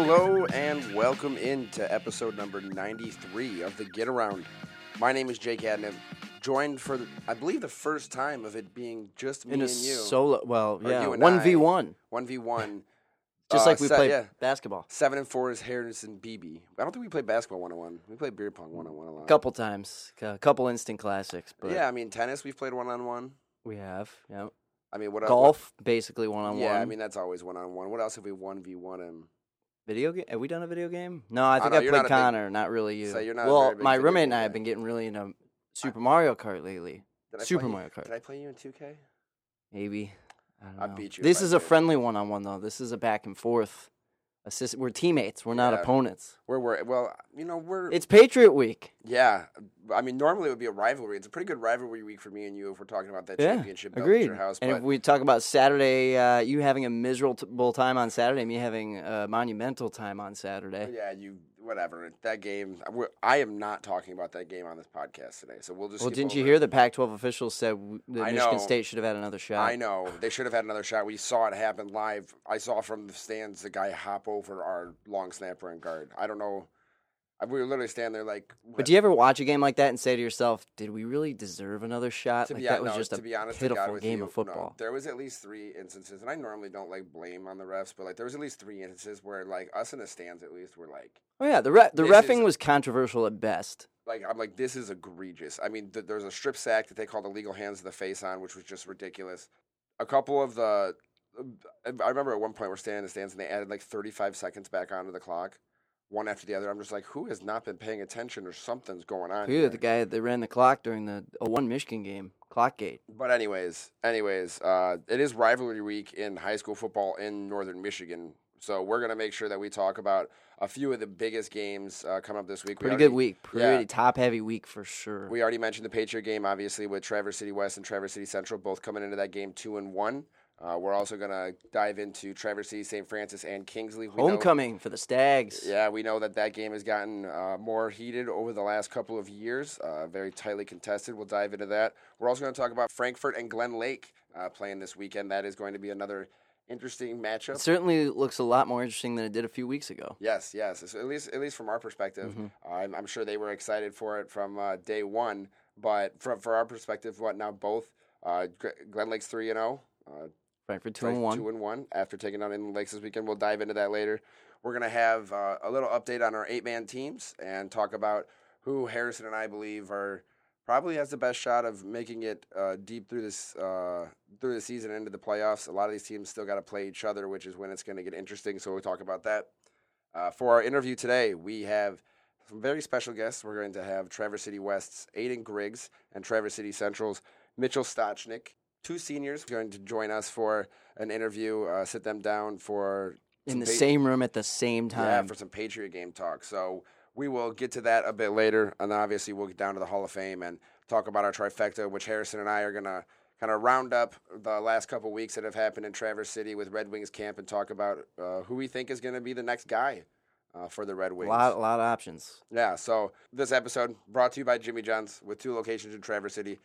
Hello and welcome into episode number 93 of the Get Around. My name is Jake Adnam, joined for, I believe, the first time of it being just me in a and you. solo. Well, Or yeah, you and one I. v one, 1v1. just Uh, like we se- played yeah. basketball Seven and four is Harrison BB. I don't think we played basketball one on one. We played beer pong one on one a lot. a couple times, a couple instant classics. But yeah, I mean tennis we've played one on one. we have. Yeah, I mean what el- golf basically one What, on yeah, one. I mean that's always one on one. What else have we one v one in? Video game. Have we done a video game? No, I think know, I, played not a big- Connor, not really you. so you're not well, my roommate and I have been getting really into Super Mario Kart lately. Super you- Mario Kart. Did I play you in 2K? Maybe. I, don't I beat you This is a friendly one on one though. This is a back and forth. Assist. We're teammates. We're not Yeah. opponents. Where we're well, you know we're It's Patriot Week. Yeah, I mean, normally it would be a rivalry. It's a pretty good rivalry week for me and you if we're talking about that Yeah, championship belt at agreed. your house. And if we talk about Saturday, uh, you having a miserable time on Saturday, me having a monumental time on Saturday. yeah, you whatever that game. I am not talking about that game on this podcast today, so we'll just. Well, didn't you hear the Pac-12 officials said that I Michigan know. State should have had another shot? I know they should have had another shot. We saw it happen live. I saw from the stands the guy hop over our long snapper and guard. I don't know. We were literally standing there like. But do you ever watch a game like that and say to yourself, "Did we really deserve another shot? to Like be, that hon- was no, just to a be honest pitiful game you, of football." No, there was at least three instances, and I normally don't like blame on the refs, but like there was at least three instances where like us in the stands at least were like, Oh yeah, the re- the refing is- was controversial at best. like I'm like this is egregious. I mean, th- there's a strip sack that they called illegal hands to the face on, which was just ridiculous. A couple of the, uh, I remember at one point we're standing in the stands and they added like 35 seconds back onto the clock, one after the other. I'm just like, who has not been paying attention or something's going on? Who here. the guy that ran the clock during the a one Michigan game, Clockgate. But anyways, anyways, uh, it is rivalry week in high school football in Northern Michigan. So we're gonna make sure that we talk about a few of the biggest games uh, coming up this week. We Pretty already- good week. yeah. Pretty top heavy week for sure. We already mentioned the Patriot game, obviously, with Traverse City West and Traverse City Central both coming into that game two and one. Uh, we're also gonna dive into Traverse City, St. Francis, and Kingsley. We know- Homecoming for the Stags. yeah, we know that that game has gotten uh, more heated over the last couple of years. Uh, very tightly contested. We'll dive into that. We're also going to talk about Frankfort and Glen Lake uh, playing this weekend. That is going to be another interesting It matchup. certainly looks a lot more interesting than it did a few weeks ago. Yes, yes. So at least, at least from our perspective, Mhm. uh, I'm, I'm sure they were excited for it from uh, day one. But from for our perspective, what now? Both uh, Glen Lake's three and zero. Frankfort two and one. Two and one after taking on Inland Lakes this weekend. We'll dive into that later. We're gonna have uh, a little update on our eight man teams and talk about who Harrison and I believe are probably has the best shot of making it uh, deep through this uh, through the season into the playoffs. A lot of these teams still got to play each other, which is when it's going to get interesting. So we'll talk about that. Uh, for our interview today, we have some very special guests. We're going to have Traverse City West's Aiden Griggs and Traverse City Central's Mitchell Stachnik two seniors going to join us for an interview. Uh, sit them down for in the same room at the same time. yeah for some Patriot game talk. So we will get to that a bit later, and obviously we'll get down to the Hall of Fame and talk about our trifecta, which Harrison and I are gonna kind of round up the last couple weeks that have happened in Traverse City with Red Wings camp and talk about uh, who we think is going to be the next guy. Uh, for the Red Wings. a lot, a lot of options. Yeah, so this episode brought to you by Jimmy John's with two locations in Traverse City.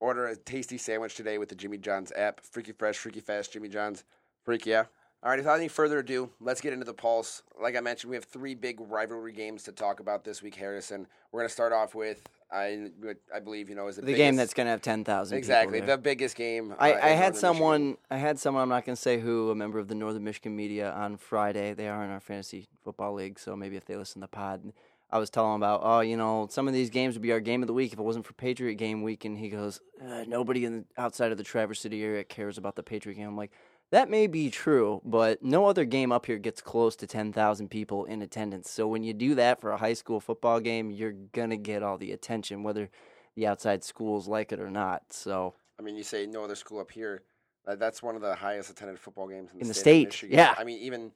Order a tasty sandwich today with the Jimmy John's app. Freaky fresh, freaky fast, Jimmy John's. Freak, yeah. All right, without any further ado, let's get into the pulse. Like I mentioned, we have three big rivalry games to talk about this week, Harrison. We're going to start off with, I, I believe, you know, is the, The game that's going to have ten thousand. exactly the biggest game. I, uh, I in had Northern someone. Michigan. I had someone. I'm not going to say who. A member of the Northern Michigan media on Friday. They are in our fantasy football league, so maybe if they listen to the pod, I was telling him about. Oh, you know, some of these games would be our game of the week if it wasn't for Patriot game week. And he goes, uh, nobody in the, outside of the Traverse City area cares about the Patriot game. I'm like, that may be true, but no other game up here gets close to 10,000 people in attendance. So when you do that for a high school football game, you're going to get all the attention, whether the outside schools like it or not. So I mean, you say no other school up here. Uh, that's one of the highest attended football games in the, In the state. of state, yeah. I mean, even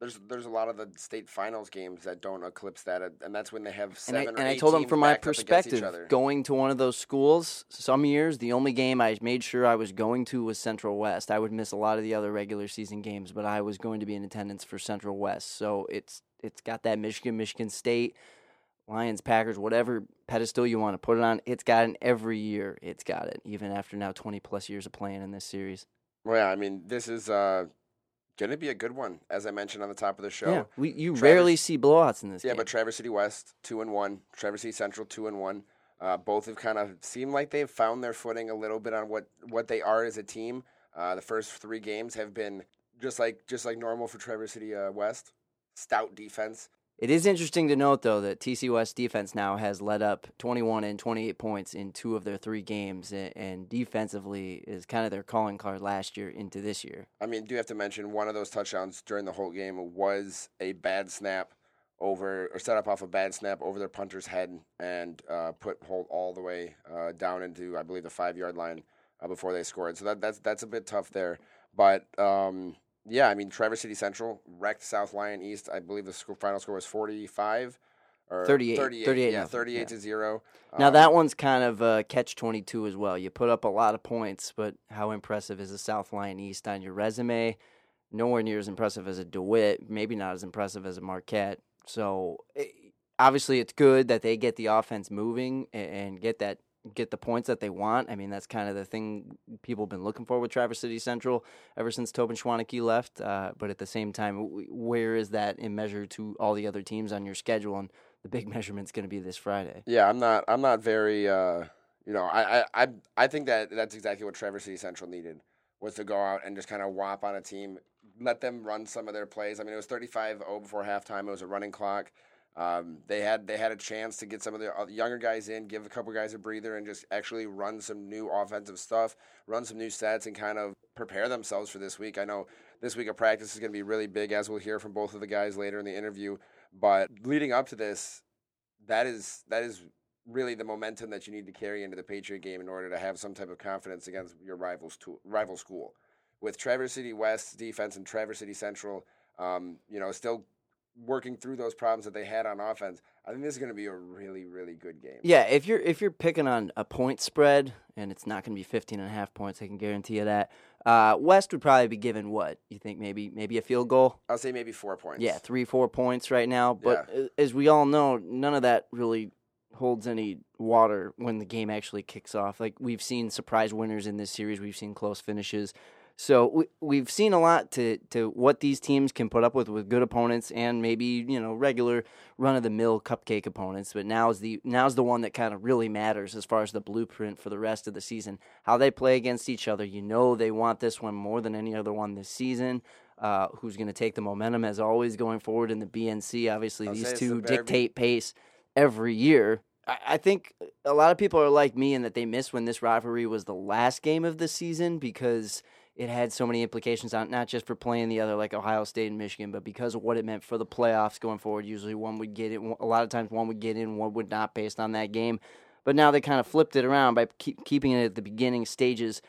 there's there's a lot of the state finals games that don't eclipse that, and that's when they have and seven I, or and I told them from my backed up against each perspective, going to one of those schools, some years the only game I made sure I was going to was Central West. I would miss a lot of the other regular season games, but I was going to be in attendance for Central West. So it's it's got that Michigan, Michigan State, Lions, Packers, whatever pedestal you want to put it on. It's got it every year. It's got it, even after now twenty plus years of playing in this series. Well, yeah, I mean, this is uh, Going to be a good one, as I mentioned on the top of the show. Yeah, we, you Traverse- rarely see blowouts in this game. Yeah, game. but Traverse City West two and one, Traverse City Central two and one. Uh, both have kind of seemed like they've found their footing a little bit on what what they are as a team. Uh, the first three games have been just like just like normal for Traverse City uh, West. Stout defense. It is interesting to note, though, that TC West defense now has led up 21 and 28 points in two of their three games, and defensively is kind of their calling card last year into this year. I mean, do have to mention one of those touchdowns during the whole game was a bad snap over or set up off a bad snap over their punter's head and uh, put Holt all the way uh, down into I believe the five yard line uh, before they scored. So that that's that's a bit tough there. But um, yeah, I mean Traverse City Central wrecked South Lyon East. I believe the score, final score was forty five. Or 38, 38, 38 yeah, 38 yeah. to 0. Now Um, that one's kind of a catch twenty two as well. You put up a lot of points, but how impressive is a South Lyon East on your resume? Nowhere near as impressive as a DeWitt. Maybe not as impressive as a Marquette. So eh, obviously, it's good that they get the offense moving a- and get that get the points that they want. I mean, that's kind of the thing people have been looking for with Traverse City Central ever since Tobin Schwaneke left. Uh, but at the same time, where is that in measure to all the other teams on your schedule? And the big measurement's going to be this Friday. Yeah, I'm not. I'm not very. Uh, you know, I, I, I, I think that that's exactly what Traverse City Central needed was to go out and just kind of whop on a team, let them run some of their plays. I mean, it was 35-0 before halftime. It was a running clock. Um, they had they had a chance to get some of the uh, younger guys in, give a couple guys a breather, and just actually run some new offensive stuff, run some new sets, and kind of prepare themselves for this week. I know this week of practice is going to be really big, as we'll hear from both of the guys later in the interview. But leading up to this, that is that is really the momentum that you need to carry into the Patriot game in order to have some type of confidence against your rivals to, rival school. With Traverse City West defense and Traverse City Central, um, you know, still working through those problems that they had on offense, I think this is going to be a really, really good game. Yeah, if you're if you're picking on a point spread and it's not going to be 15 and a half points, I can guarantee you that. Uh, West would probably be given what you think maybe maybe a field goal. I'll say maybe four points. Yeah, three four points right now. But a- as we all know, none of that really holds any water when the game actually kicks off. Like we've seen surprise winners in this series, we've seen close finishes. So we, we've seen a lot to, to what these teams can put up with with good opponents and maybe you know regular run of the mill cupcake opponents. But now's the now's the one that kind of really matters as far as the blueprint for the rest of the season. How they play against each other. You know they want this one more than any other one this season. Uh, who's going to take the momentum as always going forward in the BNC? Obviously, I'll these two the dictate pace every year. I, I think a lot of people are like me in that they miss when this rivalry was the last game of the season because it had so many implications on not just for playing the other like Ohio State and Michigan, but because of what it meant for the playoffs going forward. Usually, one would get in. A lot of times, one would get in, one would not, based on that game. But now they kind of flipped it around by keep, keeping it at the beginning stages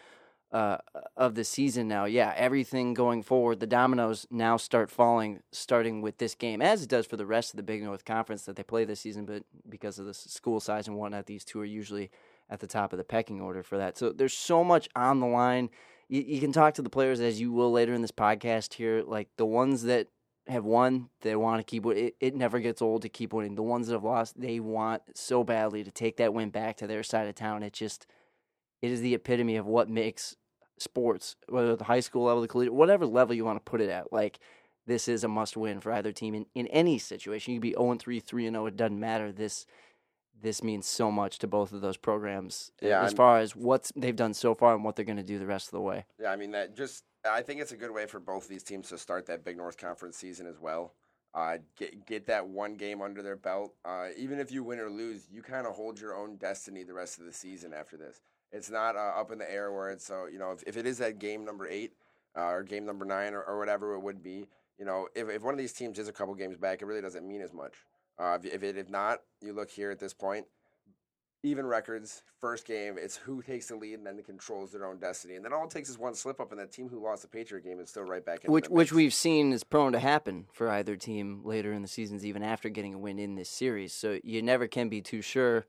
uh, of the season now. Yeah, everything going forward, the dominoes now start falling, starting with this game, as it does for the rest of the Big North Conference that they play this season. But because of the school size and whatnot, these two are usually at the top of the pecking order for that. So there's so much on the line. You, you can talk to the players as you will later in this podcast here, like the ones that have won, they want to keep it. it. Never gets old to keep winning. The ones that have lost, they want so badly to take that win back to their side of town. It just it is the epitome of what makes sports, whether the high school level, the collegiate, whatever level you want to put it at. Like this is a must win for either team in, in any situation. You could be 0 3, 3 and 0, it doesn't matter. This this means so much to both of those programs Yeah, as I'm- far as what they've done so far and what they're going to do the rest of the way. Yeah, I mean that just I think it's a good way for both these teams to start that Big North Conference season as well. Uh, get get that one game under their belt. Uh, even if you win or lose, you kind of hold your own destiny the rest of the season after this. It's not uh, up in the air where it's so you know if, if it is that game number eight uh, or game number nine or, or whatever it would be, you know if, if one of these teams is a couple games back, it really doesn't mean as much. Uh, if, if it if not, you look here at this point, even records, first game, it's who takes the lead and then controls their own destiny. And then all it takes is one slip up, and that team who lost the Patriot game is still right back in Which which we've seen is prone to happen for either team later in the seasons, even after getting a win in this series. So you never can be too sure.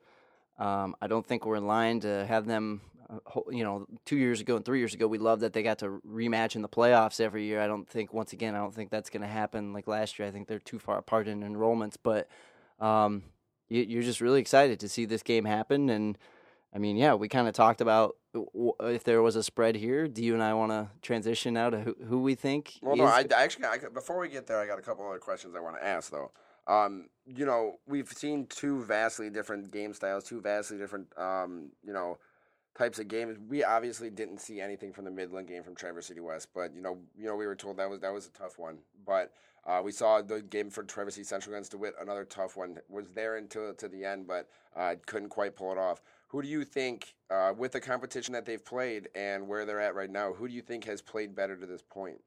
Um, I don't think we're in line to have them. Uh, you know, two years ago and three years ago, we loved that they got to rematch in the playoffs every year. I don't think once again, I don't think that's going to happen like last year. I think they're too far apart in enrollments, but um, you, you're just really excited to see this game happen and. I mean, yeah, we kind of talked about if there was a spread here. Do you and I want to transition now to who, who we think? Well, no, I, I actually I, before we get there, I got a couple other questions I want to ask though. Um, you know, we've seen two vastly different game styles, two vastly different, um, you know, types of games. We obviously didn't see anything from the Midland game from Traverse City West, but you know, you know, we were told that was that was a tough one. But uh, we saw the game for Traverse City Central against DeWitt, another tough one. Was there until to the end, but uh, couldn't quite pull it off. Who do you think, uh, with the competition that they've played and where they're at right now, who do you think has played better to this point?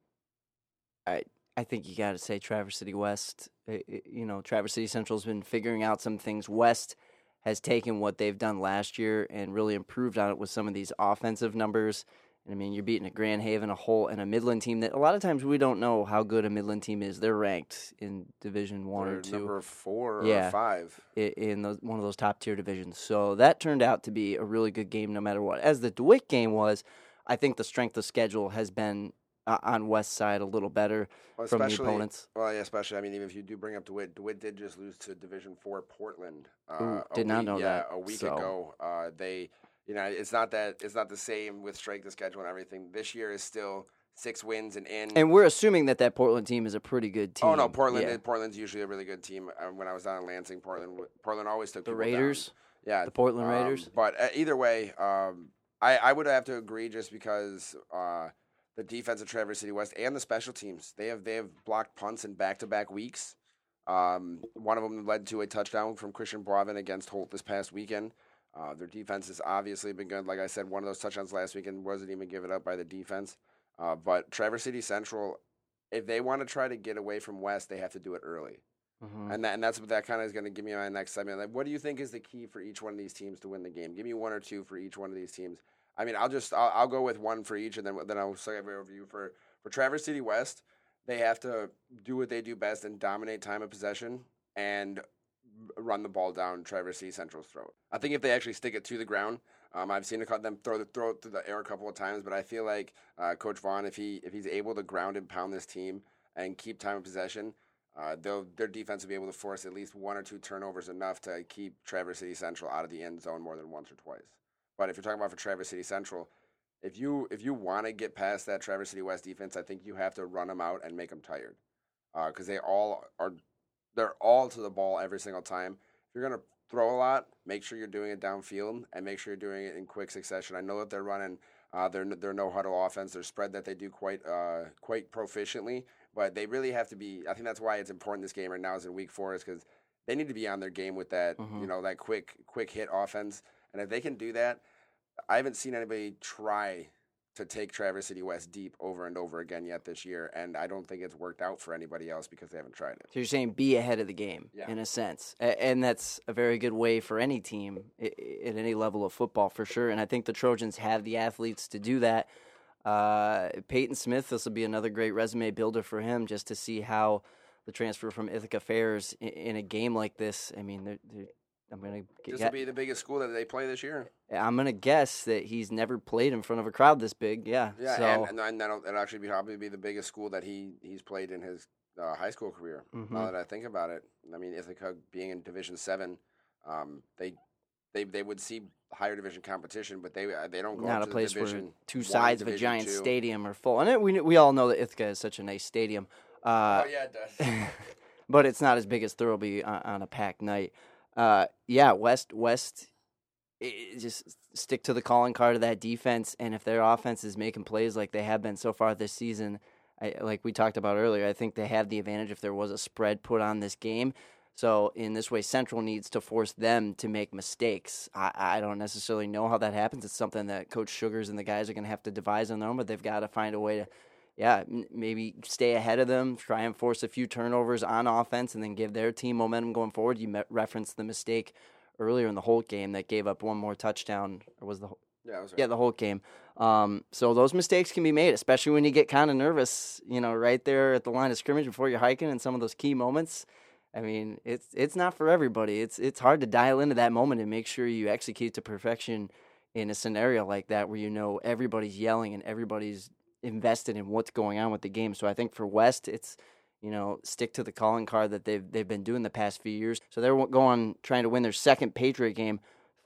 I I think you got to say Traverse City West. It, you know, Traverse City Central's been figuring out some things. West has taken what they've done last year and really improved on it with some of these offensive numbers. And I mean, you're beating a Grand Haven, a Holt, and a Midland team that a lot of times we don't know how good a Midland team is. They're ranked in Division One They're or two, number four yeah, or five in, the, one of those top tier divisions. So that turned out to be a really good game, no matter what. As the DeWitt game was, I think the strength of schedule has been uh, on West Side a little better well, from the opponents. Well, yeah, especially. I mean, even if you do bring up DeWitt, DeWitt did just lose to Division Four Portland. Uh, Ooh, did not week, know yeah, that. a week so. ago. Uh, they you know, it's not that it's not the same with strength of schedule and everything. This year is still six wins and in. And we're assuming that that Portland team is a pretty good team. Oh no, Portland. Yeah. Portland's usually a really good team. Um, when I was down in Lansing, Portland, Portland always took the Raiders. Down. Yeah, the Portland um, Raiders. But uh, either way, um, I I would have to agree just because. Uh, the defense of Traverse City West and the special teams. They have they have blocked punts in back to back weeks. Um, one of them led to a touchdown from Christian Boivin against Holt this past weekend. Uh, their defense has obviously been good. Like I said, one of those touchdowns last weekend wasn't even given up by the defense. Uh, but Traverse City Central, if they want to try to get away from West, they have to do it early. Mm-hmm. And that and that's what that kind of is going to give me my next segment. Like, what do you think is the key for each one of these teams to win the game? Give me one or two for each one of these teams. I mean, I'll just I'll, I'll go with one for each, and then then I'll say a review for for Traverse City West. They have to do what they do best and dominate time of possession and run the ball down Traverse City Central's throat. I think if they actually stick it to the ground, um, I've seen them throw the throw through the air a couple of times, but I feel like uh, Coach Vaughn, if he if he's able to ground and pound this team and keep time of possession, uh, their defense will be able to force at least one or two turnovers enough to keep Traverse City Central out of the end zone more than once or twice. But if you're talking about for Traverse City Central, if you if you want to get past that Traverse City West defense, I think you have to run them out and make them tired because uh, they all are they're all to the ball every single time. If you're gonna throw a lot, make sure you're doing it downfield and make sure you're doing it in quick succession. I know that they're running uh, their their no huddle offense, their spread that they do quite uh, quite proficiently, but they really have to be. I think that's why it's important this game right now is in week four is because they need to be on their game with that mm-hmm. you know that quick quick hit offense, and if they can do that, I haven't seen anybody try to take Traverse City West deep over and over again yet this year, and I don't think it's worked out for anybody else because they haven't tried it. So you're saying be ahead of the game yeah. in a sense, and that's a very good way for any team at any level of football for sure. And I think the Trojans have the athletes to do that. Uh, Peyton Smith, this will be another great resume builder for him, just to see how the transfer from Ithaca fares in, a game like this. I mean, they're, they're I'm gonna. This will be the biggest school that they play this year. I'm gonna guess that he's never played in front of a crowd this big. Yeah. Yeah, so. and, and that'll, that'll actually be probably be the biggest school that he he's played in his uh, high school career. Mm-hmm. Now that I think about it, I mean Ithaca being in Division Seven, um, they they they would see higher division competition, but they they don't go not a place where two sides of a giant two. stadium are full. And it, we we all know that Ithaca is such a nice stadium. Uh, oh yeah, it does. but it's not as big as Thirlby on, on a packed night uh, yeah, West West it, just stick to the calling card of that defense, and if their offense is making plays like they have been so far this season, I, like we talked about earlier, I think they have the advantage if there was a spread put on this game. So in this way, Central needs to force them to make mistakes. I, I don't necessarily know how that happens. It's something that Coach Sugars and the guys are going to have to devise on their own, but they've got to find a way to yeah, maybe stay ahead of them, try and force a few turnovers on offense, and then give their team momentum going forward. You referenced the mistake earlier in the Holt game that gave up one more touchdown, or was the yeah, right. yeah the Holt game. Um, so those mistakes can be made, especially when you get kind of nervous, you know, right there at the line of scrimmage before you're hiking, in some of those key moments. I mean, it's it's not for everybody. It's it's hard to dial into that moment and make sure you execute to perfection in a scenario like that where you know everybody's yelling and everybody's invested in what's going on with the game. So I think for West, it's you know stick to the calling card that they've they've been doing the past few years. So they're going trying to win their second Patriot game.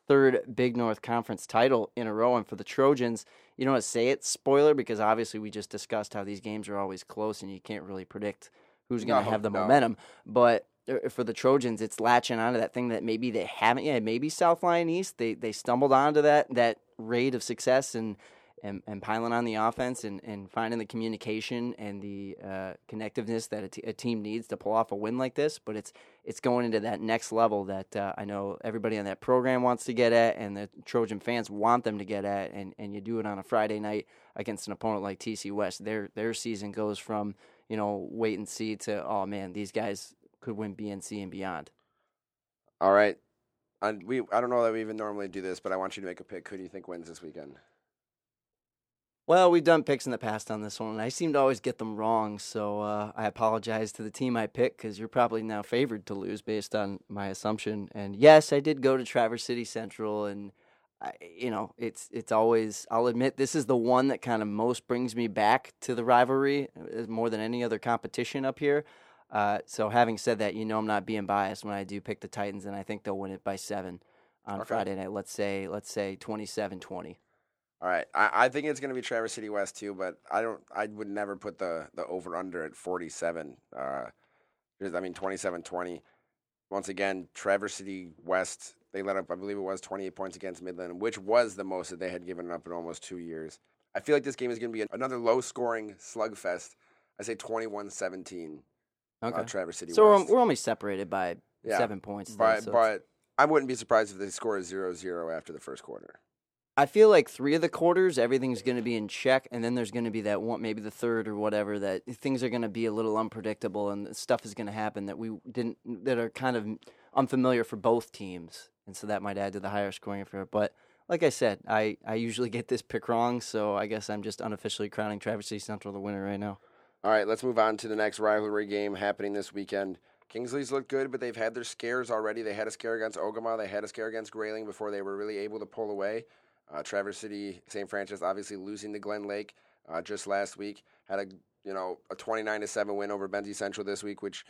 third Big North Conference title in a row. And for the Trojans, you don't want to say it's spoiler because obviously we just discussed how these games are always close and you can't really predict who's going to No, have the no. momentum. But uh, for the Trojans, it's latching onto that thing that maybe they haven't yet. Maybe South Lyon East, they they stumbled onto that that rate of success and and, and piling on the offense and, and finding the communication and the uh, connectiveness that a, t- a team needs to pull off a win like this. But it's it's going into that next level that uh, I know everybody on that program wants to get at, and the Trojan fans want them to get at. And, and you do it on a Friday night against an opponent like TC West. Their their season goes from you know wait and see to oh man, these guys could win BNC and beyond. All right. And we I don't know that we even normally do this, but I want you to make a pick. Who do you think wins this weekend? Well, we've done picks in the past on this one, and I seem to always get them wrong. So uh, I apologize to the team I picked because you're probably now favored to lose based on my assumption. And yes, I did go to Traverse City Central, and I, you know, it's it's always. I'll admit this is the one that kind of most brings me back to the rivalry uh, more than any other competition up here. Uh, so having said that, you know, I'm not being biased when I do pick the Titans, and I think they'll win it by seven on Okay. Friday night. Let's say let's say 27-20. All right, I, I think it's going to be Traverse City West too, but I don't. I would never put the the over under at forty seven. Uh, because, I mean 27-20. Once again, Traverse City West they let up. I believe it was twenty eight points against Midland, which was the most that they had given up in almost two years. I feel like this game is going to be another low scoring slugfest. I say 21-17. Okay. Uh, Traverse City So we're, West. we're only separated by Yeah, seven points. though, but so but I wouldn't be surprised if they score 0-0 after the first quarter. I feel like three of the quarters, everything's going to be in check, and then there's going to be that one, maybe the third or whatever, that things are going to be a little unpredictable, and stuff is going to happen that we didn't, that are kind of unfamiliar for both teams, and so that might add to the higher scoring affair. But like I said, I I usually get this pick wrong, so I guess I'm just unofficially crowning Traverse City Central the winner right now. All right, let's move on to the next rivalry game happening this weekend. Kingsley's looked good, but they've had their scares already. They had a scare against Ogemaw. They had a scare against Grayling before they were really able to pull away. Uh, Traverse City, St. Francis, obviously losing to Glen Lake uh, just last week. Had a you know a twenty nine to seven win over Benzie Central this week, which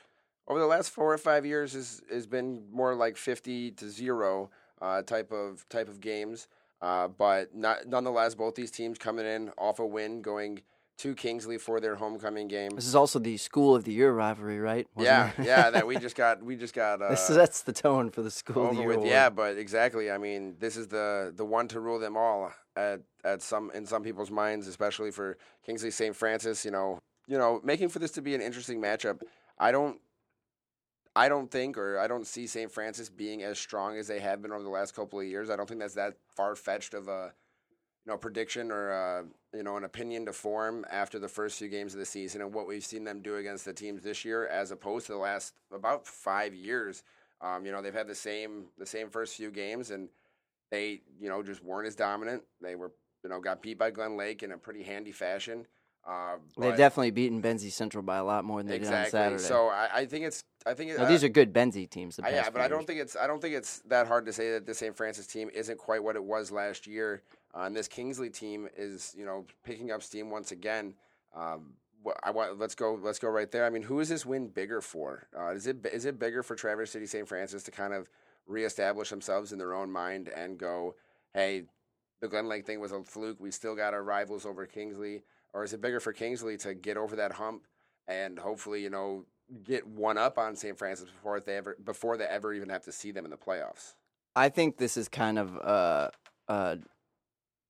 over the last four or five years has has been more like fifty to zero uh, type of type of games. Uh, but not, nonetheless, both these teams coming in off a win, going to Kingsley for their homecoming game. This is also the School of the Year rivalry, right? Wasn't Yeah, yeah, that we just got we just got uh, this sets the tone for the School of the Year. with. Yeah, but exactly. I mean, this is the the one to rule them all at at some in some people's minds, especially for Kingsley St. Francis. You know, you know, making for this to be an interesting matchup. I don't. I don't think, or I don't see St. Francis being as strong as they have been over the last couple of years. I don't think that's that far fetched of a, know, prediction or uh, you know an opinion to form after the first few games of the season and what we've seen them do against the teams this year, as opposed to the last about five years. Um, you know, they've had the same the same first few games, and they you know just weren't as dominant. They were you know got beat by Glen Lake in a pretty handy fashion. Uh, They've but- definitely beaten Benzie Central by a lot more than they did on. Saturday. So I, I think it's I think it, uh, these are good Benzie teams. The I- past yeah, but I don't think it's I don't think it's that hard to say that the St. Francis team isn't quite what it was last year, uh, and this Kingsley team is you know picking up steam once again. Um, I want let's go let's go right there. I mean, who is this win bigger for? Uh, is it is it bigger for Traverse City St. Francis to kind of reestablish themselves in their own mind and go, hey, the Glen Lake thing was a fluke. We still got our rivals over Kingsley, or is it bigger for Kingsley to get over that hump and hopefully you know get one up on St. Francis before they ever before they ever even have to see them in the playoffs. I think this is kind of uh, uh,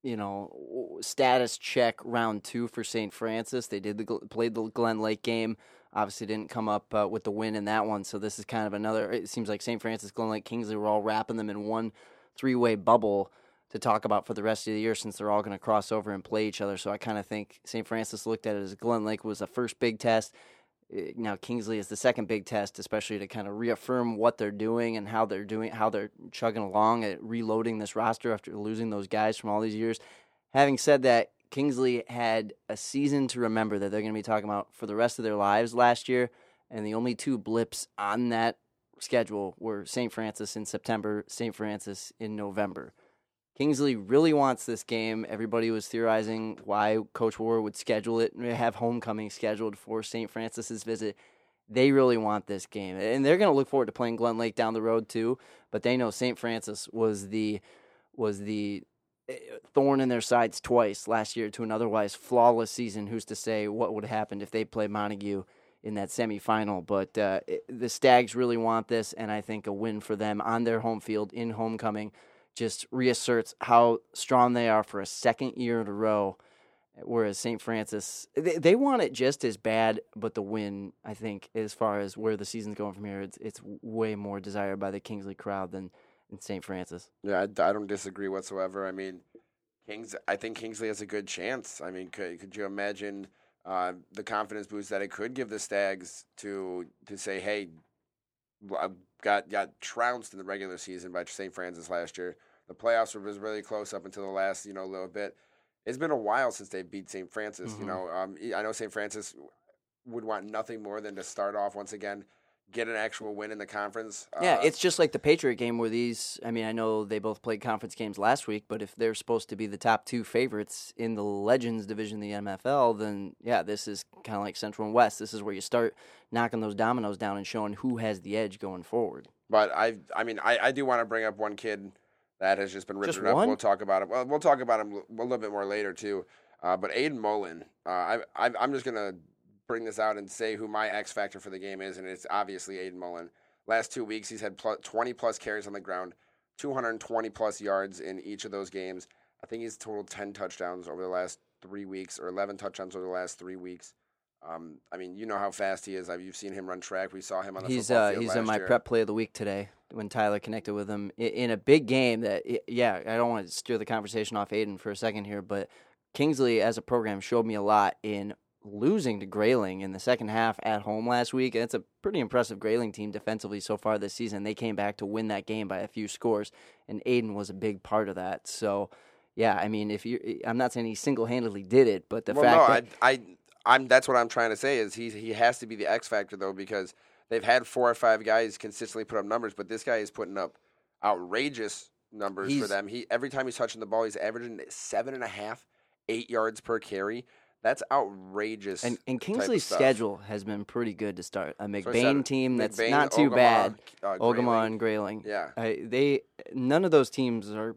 you know, status check round two for St. Francis. They did the played the Glen Lake game. Obviously, didn't come up uh, with the win in that one. So this is kind of another. It seems like St. Francis, Glen Lake, Kingsley were all wrapping them in one three way bubble to talk about for the rest of the year since they're all going to cross over and play each other. So I kind of think St. Francis looked at it as Glen Lake was the first big test. Uh, Now Kingsley is the second big test, especially to kind of reaffirm what they're doing and how they're doing, how they're chugging along at reloading this roster after losing those guys from all these years. Having said that, Kingsley had a season to remember that they're going to be talking about for the rest of their lives last year, and the only two blips on that schedule were St. Francis in September, St. Francis in November. Kingsley really wants this game. Everybody was theorizing why Coach War would schedule it and have homecoming scheduled for St. Francis's visit. they really want this game, and they're going to look forward to playing Glen Lake down the road too. But they know St. Francis was the was the eh, thorn in their sides twice last year to an otherwise flawless season. Who's to say what would have happened if they played Montague in that semifinal? But uh, the Stags really want this, and I think a win for them on their home field in homecoming just reasserts how strong they are for a second year in a row Whereas St. Francis, they, they want it just as bad, but the win, I think, as far as where the season's going from here, it's it's way more desired by the Kingsley crowd than in St. Francis. Yeah, I, I don't disagree whatsoever. I mean, Kings, I think Kingsley has a good chance. I mean, could could you imagine uh, the confidence boost that it could give the Stags to to say, hey, I got got trounced in the regular season by St. Francis last year. The playoffs were was really close up until the last you know little bit it's been a while since they beat St. Francis. Mm-hmm. You know, um, I know St. Francis would want nothing more than to start off once again, get an actual win in the conference. Yeah, uh, it's just like the Patriot game where these. I mean, I know they both played conference games last week, but if they're supposed to be the top two favorites in the Legends division, of the MFL, then yeah, this is kind of like Central and West. This is where you start knocking those dominoes down and showing who has the edge going forward. But I, I mean, I, I do want to bring up one kid that has just been ripped just up. One? We'll talk about it. Well, we'll talk about him a little bit more later too. Uh, but Ayden Mullin, uh, I, I, I'm just gonna bring this out and say who my X factor for the game is, and it's obviously Ayden Mullin. Last two weeks, he's had plus, 20 plus carries on the ground, 220 plus yards in each of those games. I think he's totaled 10 touchdowns over the last three weeks, or 11 touchdowns over the last three weeks. Um, I mean, you know how fast he is. You've seen him run track. We saw him on the he's football uh, field he's in my year. prep play of the week today when Tyler connected with him in a big game. That yeah, I don't want to steer the conversation off Aiden for a second here, but Kingsley as a program showed me a lot in losing to Grayling in the second half at home last week. And it's a pretty impressive Grayling team defensively so far this season. They came back to win that game by a few scores, and Aiden was a big part of that. So. Yeah, I mean, if you, I'm not saying he single-handedly did it, but the well, fact no, that I, I I'm that's what I'm trying to say is he he has to be the X factor though because they've had four or five guys consistently put up numbers, but this guy is putting up outrageous numbers he's, for them. He every time he's touching the ball, he's averaging seven and a half, eight yards per carry. That's outrageous. And, and Kingsley's schedule has been pretty good to start. A McBain so team that's McBain, not too Ogemaw, bad. Uh, Ogemaw and Grayling. Yeah, they none of those teams are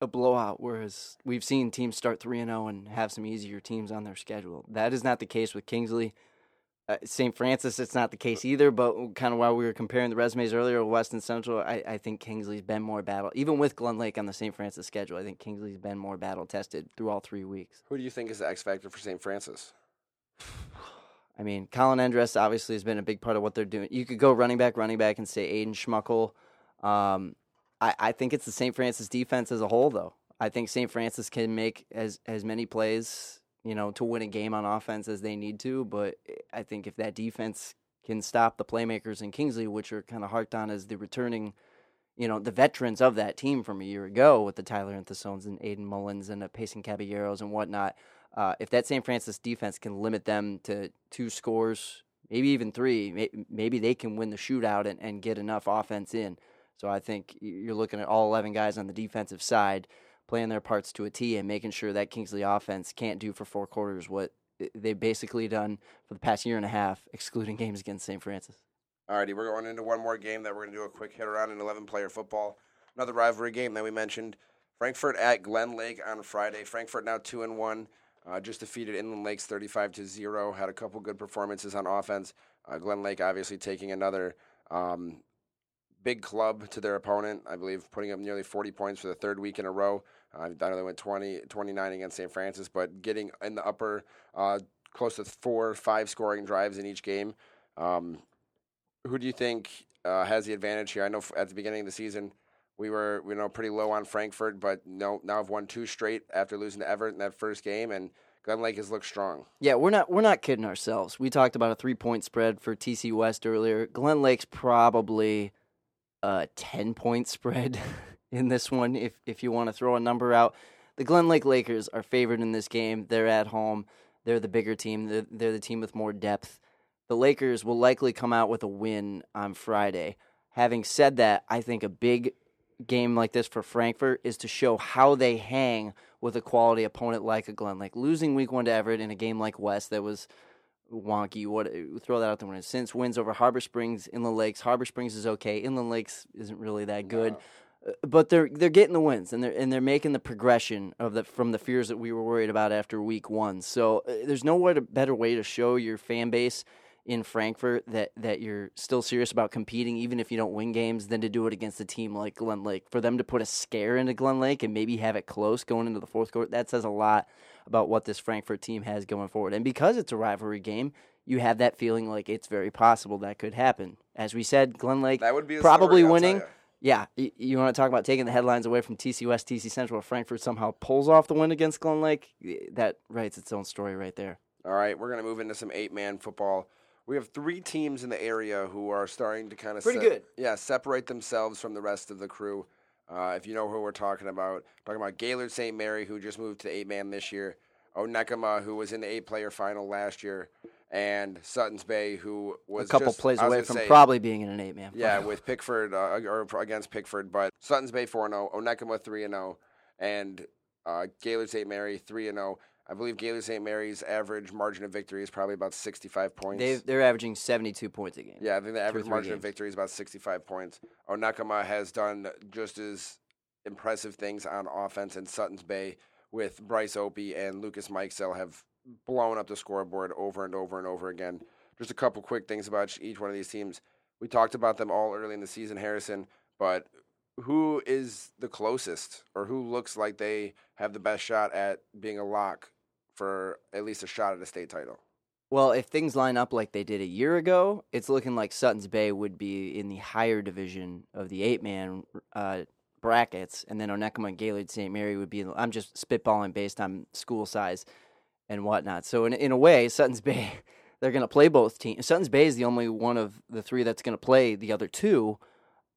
a blowout, whereas we've seen teams start 3 and 0 and have some easier teams on their schedule. That is not the case with Kingsley. Uh, St. Francis, it's not the case either, but kind of while we were comparing the resumes earlier, West and Central, I, I think Kingsley's been more battle. Even with Glen Lake on the St. Francis schedule, I think Kingsley's been more battle tested through all three weeks. Who do you think is the X factor for St. Francis? I mean, Colin Endress obviously has been a big part of what they're doing. You could go running back, running back, and say Aiden Schmuckel. Um, I, I think it's the St. Francis defense as a whole, though. I think St. Francis can make as as many plays, you know, to win a game on offense as they need to. But I think if that defense can stop the playmakers in Kingsley, which are kind of harked on as the returning, you know, the veterans of that team from a year ago with the Tyler Enthusones and Ayden Mullins and the Payson Caballeros and whatnot. Uh, if that St. Francis defense can limit them to two scores, maybe even three, maybe they can win the shootout and, and get enough offense in. So I think you're looking at all 11 guys on the defensive side playing their parts to a T and making sure that Kingsley offense can't do for four quarters what they've basically done for the past year and a half, excluding games against St. Francis. Alrighty, we're going into one more game that we're going to do a quick hit around in 11 player football. Another rivalry game that we mentioned. Frankfort at Glen Lake on Friday. Frankfort now 2 and 1. Uh, just defeated Inland Lakes 35 to 0. Had a couple good performances on offense. Uh, Glen Lake obviously taking another um, big club to their opponent. I believe putting up nearly 40 points for the third week in a row. Uh, I know they went 20, 29 against St. Francis, but getting in the upper, uh, close to four, five scoring drives in each game. Um, who do you think uh, has the advantage here? I know at the beginning of the season we were you know pretty low on Frankfort, but no, now have won two straight after losing to Evart in that first game, and Glen Lake has looked strong. Yeah, we're not we're not kidding ourselves. We talked about a three point spread for TC West earlier. Glen Lake's probably a ten point spread. in this one if if you want to throw a number out. The Glen Lake Lakers are favored in this game. They're at home. They're the bigger team. They're, they're the team with more depth. The Lakers will likely come out with a win on Friday. Having said that, I think a big game like this for Frankfort is to show how they hang with a quality opponent like a Glen Lake. Losing week one to Evart in a game like West that was wonky. What throw that out there? When since wins over Harbor Springs, Inland Lakes. Harbor Springs is okay. Inland Lakes isn't really that good. No. Uh, But they're they're getting the wins and they're and they're making the progression of the from the fears that we were worried about after week one. So uh, there's no way to, better way to show your fan base in Frankfort that that you're still serious about competing, even if you don't win games, than to do it against a team like Glen Lake. For them to put a scare into Glen Lake and maybe have it close going into the fourth quarter, that says a lot about what this Frankfort team has going forward. And because it's a rivalry game, you have that feeling like it's very possible that could happen. As we said, Glen Lake That would be probably story, winning. Yeah, y- you want to talk about taking the headlines away from TC West, TC Central, Frankfurt somehow pulls off the win against Glen Lake? That writes its own story right there. All right, we're going to move into some eight man football. We have three teams in the area who are starting to kind of Pretty good. Yeah, separate themselves from the rest of the crew. Uh, if you know who we're talking about, talking about Gaylord St. Mary, who just moved to eight man this year, Onekama, who was in the eight player final last year, and Sutton's Bay, who was a couple just- plays away from say- probably being in an eight man. Yeah, with Pickford uh, or against Pickford, but Sutton's Bay four zero, Onekama three and zero, and uh, Gaylord St. Mary three and zero. I believe Gaylord St. Mary's average margin of victory is probably about sixty five points. they they're averaging seventy two points a game. yeah, I think the average margin of victory is about sixty five points. Onekama has done just as impressive things on offense, and Sutton's Bay with Bryce Opie and Lucas Mikesell have blown up the scoreboard over and over and over again. Just a couple quick things about each one of these teams. We talked about them all early in the season, Harrison, but who is the closest or who looks like they have the best shot at being a lock for at least a shot at a state title? Well, if things line up like they did a year ago, it's looking like Sutton's Bay would be in the higher division of the eight man uh, brackets, and then Onekama and Gaylord St. Mary would be. In, I'm just spitballing based on school size and whatnot. So in in a way, Sutton's Bay they're going to play both teams. Sutton's Bay is the only one of the three that's going to play the other two.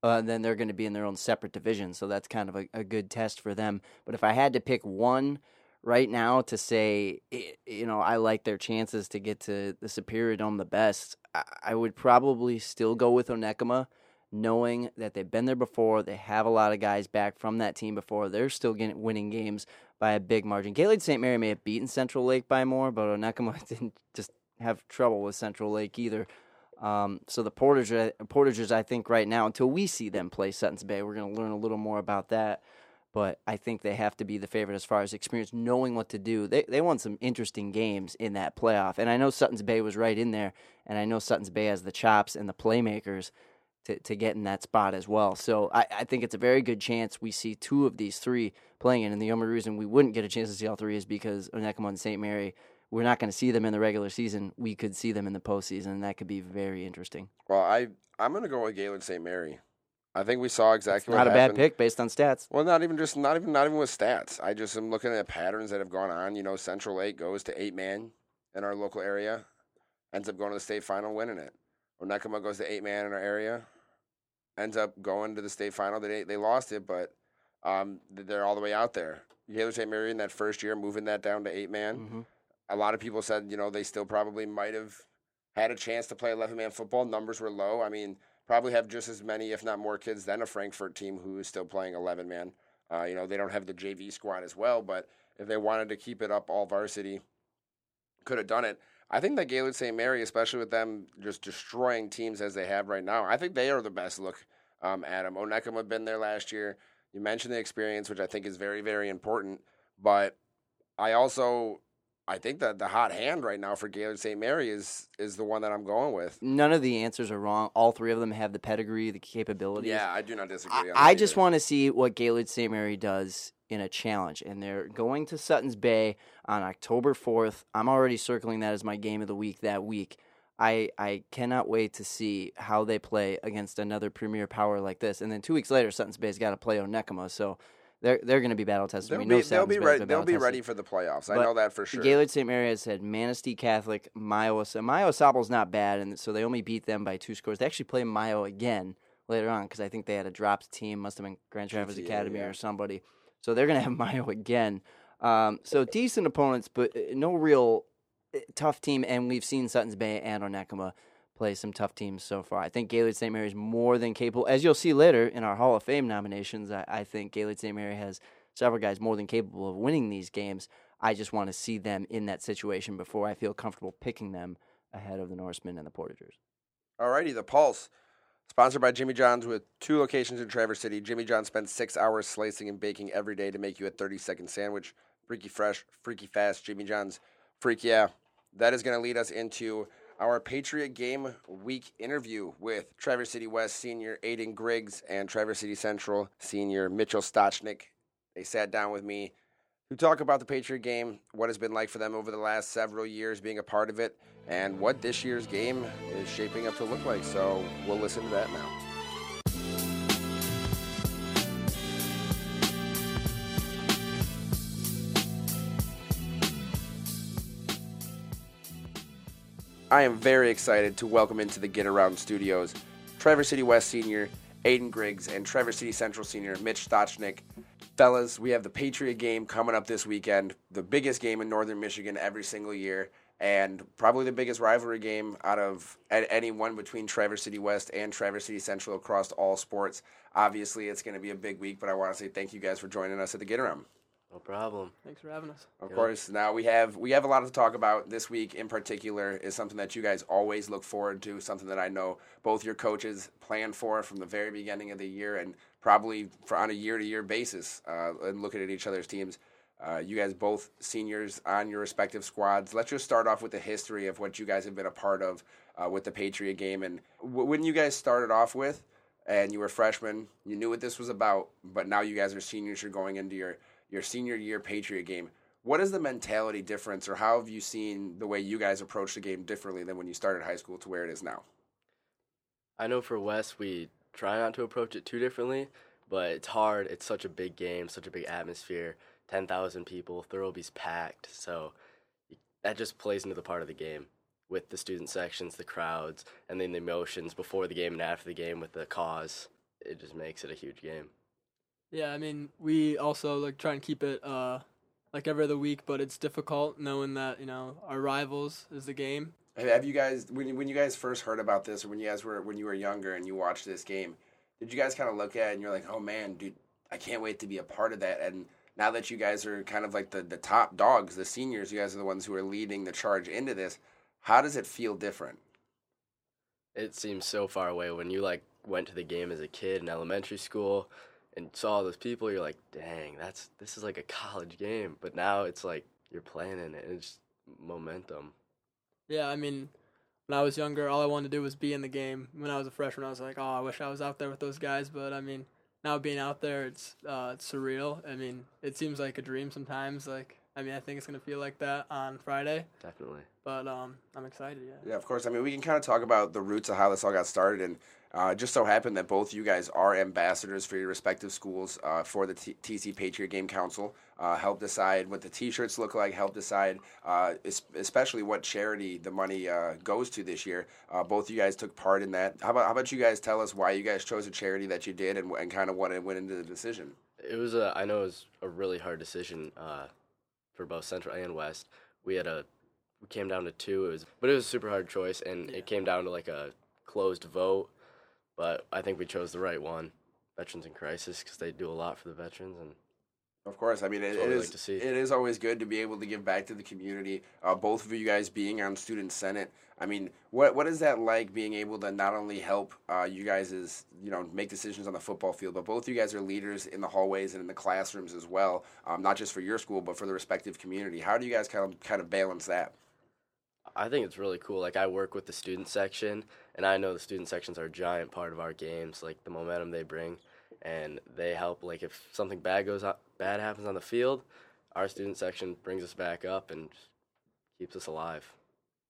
Uh, then they're going to be in their own separate division, so that's kind of a, a good test for them. But if I had to pick one right now to say, you know, I like their chances to get to the Superior Dome the best, I, would probably still go with Onekama, knowing that they've been there before. They have a lot of guys back from that team before. They're still getting winning games by a big margin. Gaylord St. Mary may have beaten Central Lake by more, but Onekama didn't just have trouble with Central Lake either. Um, so the Portagers, Portagers, I think right now, until we see them play Sutton's Bay, we're going to learn a little more about that. But I think they have to be the favorite as far as experience, knowing what to do. They they won some interesting games in that playoff, and I know Sutton's Bay was right in there, and I know Sutton's Bay has the chops and the playmakers to, to get in that spot as well. So I, I think it's a very good chance we see two of these three playing in. And the only reason we wouldn't get a chance to see all three is because Onekama and St. Mary, we're not going to see them in the regular season. We could see them in the postseason, and that could be very interesting. Well, I I'm going to go with Gaylord St. Mary. I think we saw exactly Not what a bad pick based on stats. Well, not even just not even not even with stats. I just am looking at patterns that have gone on. You know, Central Lake goes to eight man in our local area, ends up going to the state final, winning it. Onekama goes to eight man in our area, ends up going to the state final. They they lost it, but um, they're all the way out there. Gaylord St. Mary in that first year, moving that down to eight man. hmm A lot of people said, you know, they still probably might have had a chance to play 11 man football. Numbers were low. I mean, probably have just as many, if not more, kids than a Frankfort team who is still playing 11 man. Uh, you know, they don't have the JV squad as well, but if they wanted to keep it up all varsity, could have done it. I think that Gaylord St. Mary, especially with them just destroying teams as they have right now, I think they are the best look um, at them. Onekama had been there last year. You mentioned the experience, which I think is very, very important. But I also, I think that the hot hand right now for Gaylord St. Mary is is the one that I'm going with. None of the answers are wrong. All three of them have the pedigree, the capabilities. Yeah, I do not disagree. I, I just want to see what Gaylord St. Mary does in a challenge. And they're going to Sutton's Bay on October 4th. I'm already circling that as my game of the week that week. I, I cannot wait to see how they play against another premier power like this. And then two weeks later, Sutton's Bay's got to play Onekama. So they're they're going to be battle tested. They'll we be, know they'll be ready. They'll be ready for the playoffs. I know that for sure. Gaylord St. Mary has said Manistee Catholic, Mio. So Mio not bad, and so they only beat them by two scores. They actually play Mio again later on because I think they had a dropped team. Must have been Grand Traverse GTA, Academy yeah. or somebody. So they're going to have Mio again. Um, so decent opponents, but uh, no real uh, tough team. And we've seen Sutton's Bay and Onekama play some tough teams so far. I think Gaylord St. Mary is more than capable. As you'll see later in our Hall of Fame nominations, I, I think Gaylord St. Mary has several guys more than capable of winning these games. I just want to see them in that situation before I feel comfortable picking them ahead of the Norsemen and the Portagers. Alrighty, the Pulse. Sponsored by Jimmy John's with two locations in Traverse City. Jimmy John spends six hours slicing and baking every day to make you a 30 second sandwich. Freaky fresh, freaky fast. Jimmy John's freak yeah. That is going to lead us into our Patriot Game Week interview with Traverse City West senior Aiden Griggs and Traverse City Central senior Mitchell Stachnik. They sat down with me to talk about the Patriot game, what it's been like for them over the last several years being a part of it, and what this year's game is shaping up to look like. So we'll listen to that now. I am very excited to welcome into the Get Around Studios Traverse City West senior Aiden Griggs and Traverse City Central senior Mitch Stachnik. Fellas, we have the Patriot game coming up this weekend, the biggest game in Northern Michigan every single year, and probably the biggest rivalry game out of any one between Traverse City West and Traverse City Central across all sports. Obviously, it's going to be a big week, but I want to say thank you guys for joining us at the Get Around. No problem. Thanks for having us. Of Yeah. course. Now we have we have a lot to talk about this week. In particular, is something that you guys always look forward to. Something that I know both your coaches plan for from the very beginning of the year, and probably for on a year to year basis. Uh, and looking at each other's teams, uh, you guys both seniors on your respective squads. Let's just start off with the history of what you guys have been a part of uh, with the Patriot game, and w- when you guys started off with, and you were freshmen, you knew what this was about, but now you guys are seniors. You're going into your your senior year Patriot game. What is the mentality difference, or how have you seen the way you guys approach the game differently than when you started high school to where it is now? I know for West, we try not to approach it too differently, but it's hard. It's such a big game, such a big atmosphere. 10,000 people, Thirlby's packed. So that just plays into the part of the game with the student sections, the crowds, and then the emotions before the game and after the game with the cause. It just makes it a huge game. Yeah, I mean, we also like try and keep it uh like every other week, but it's difficult knowing that you know our rivals is the game. Have- Have you guys, when you, when you guys first heard about this, or when you guys were when you were younger and you watched this game, did you guys kind of look at it and you're like, oh man, dude, I can't wait to be a part of that? And now that you guys are kind of like the the top dogs, the seniors, you guys are the ones who are leading the charge into this. How does it feel different? It seems so far away when you like went to the game as a kid in elementary school and saw those people you're like dang that's this is like a college game but now it's like you're playing in it it's momentum Yeah, I mean, when I was younger, all I wanted to do was be in the game. When I was a freshman, I was like, oh, I wish I was out there with those guys. But I mean, now being out there, it's uh, it's surreal. I mean, it seems like a dream sometimes. Like, I mean, I think it's gonna feel like that on Friday. definitely But um, I'm excited. Yeah. Yeah, of course. I mean, we can kind of talk about the roots of how this all got started, and uh, it just so happened that both you guys are ambassadors for your respective schools uh, for the T- TC Patriot Game Council. Uh, help decide what the T-shirts look like. Help decide, uh, es- especially what charity the money uh, goes to this year. Uh, both you guys took part in that. How about how about you guys tell us why you guys chose a charity that you did, and, and kind of what it went into the decision. it was a i know it was a really hard decision uh, for both central and west. We had a we came down to two. It was but it was a super hard choice and Yeah. it came down to like a closed vote. But i think we chose the right one. Veterans in crisis because they do a lot for the veterans and Of course, I mean it, it is. like. It is always good to be able to give back to the community. Uh, both of you guys being on student senate. I mean, what what is that like being able to not only help uh, you guys is you know make decisions on the football field, but both of you guys are leaders in the hallways and in the classrooms as well. Um, not just for your school, but for the respective community. How do you guys kind of kind of balance that? I think it's really cool. Like I work with the student section, and I know the student sections are a giant part of our games. Like the momentum they bring, and they help. Like if something bad goes on, bad happens on the field, our student section brings us back up and keeps us alive.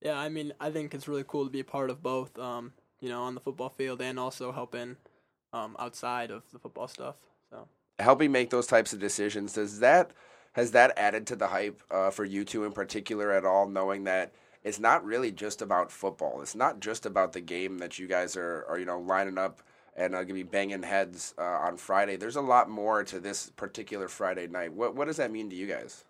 Yeah, I mean, I think it's really cool to be a part of both. Um, you know, on the football field and also helping um, outside of the football stuff. So helping make those types of decisions does that has that added to the hype uh, for you two in particular at all knowing that it's not really just about football it's not just about the game that you guys are, are you know lining up and uh, gonna be banging heads uh, on friday there's a lot more to this particular friday night what, what does that mean to you guys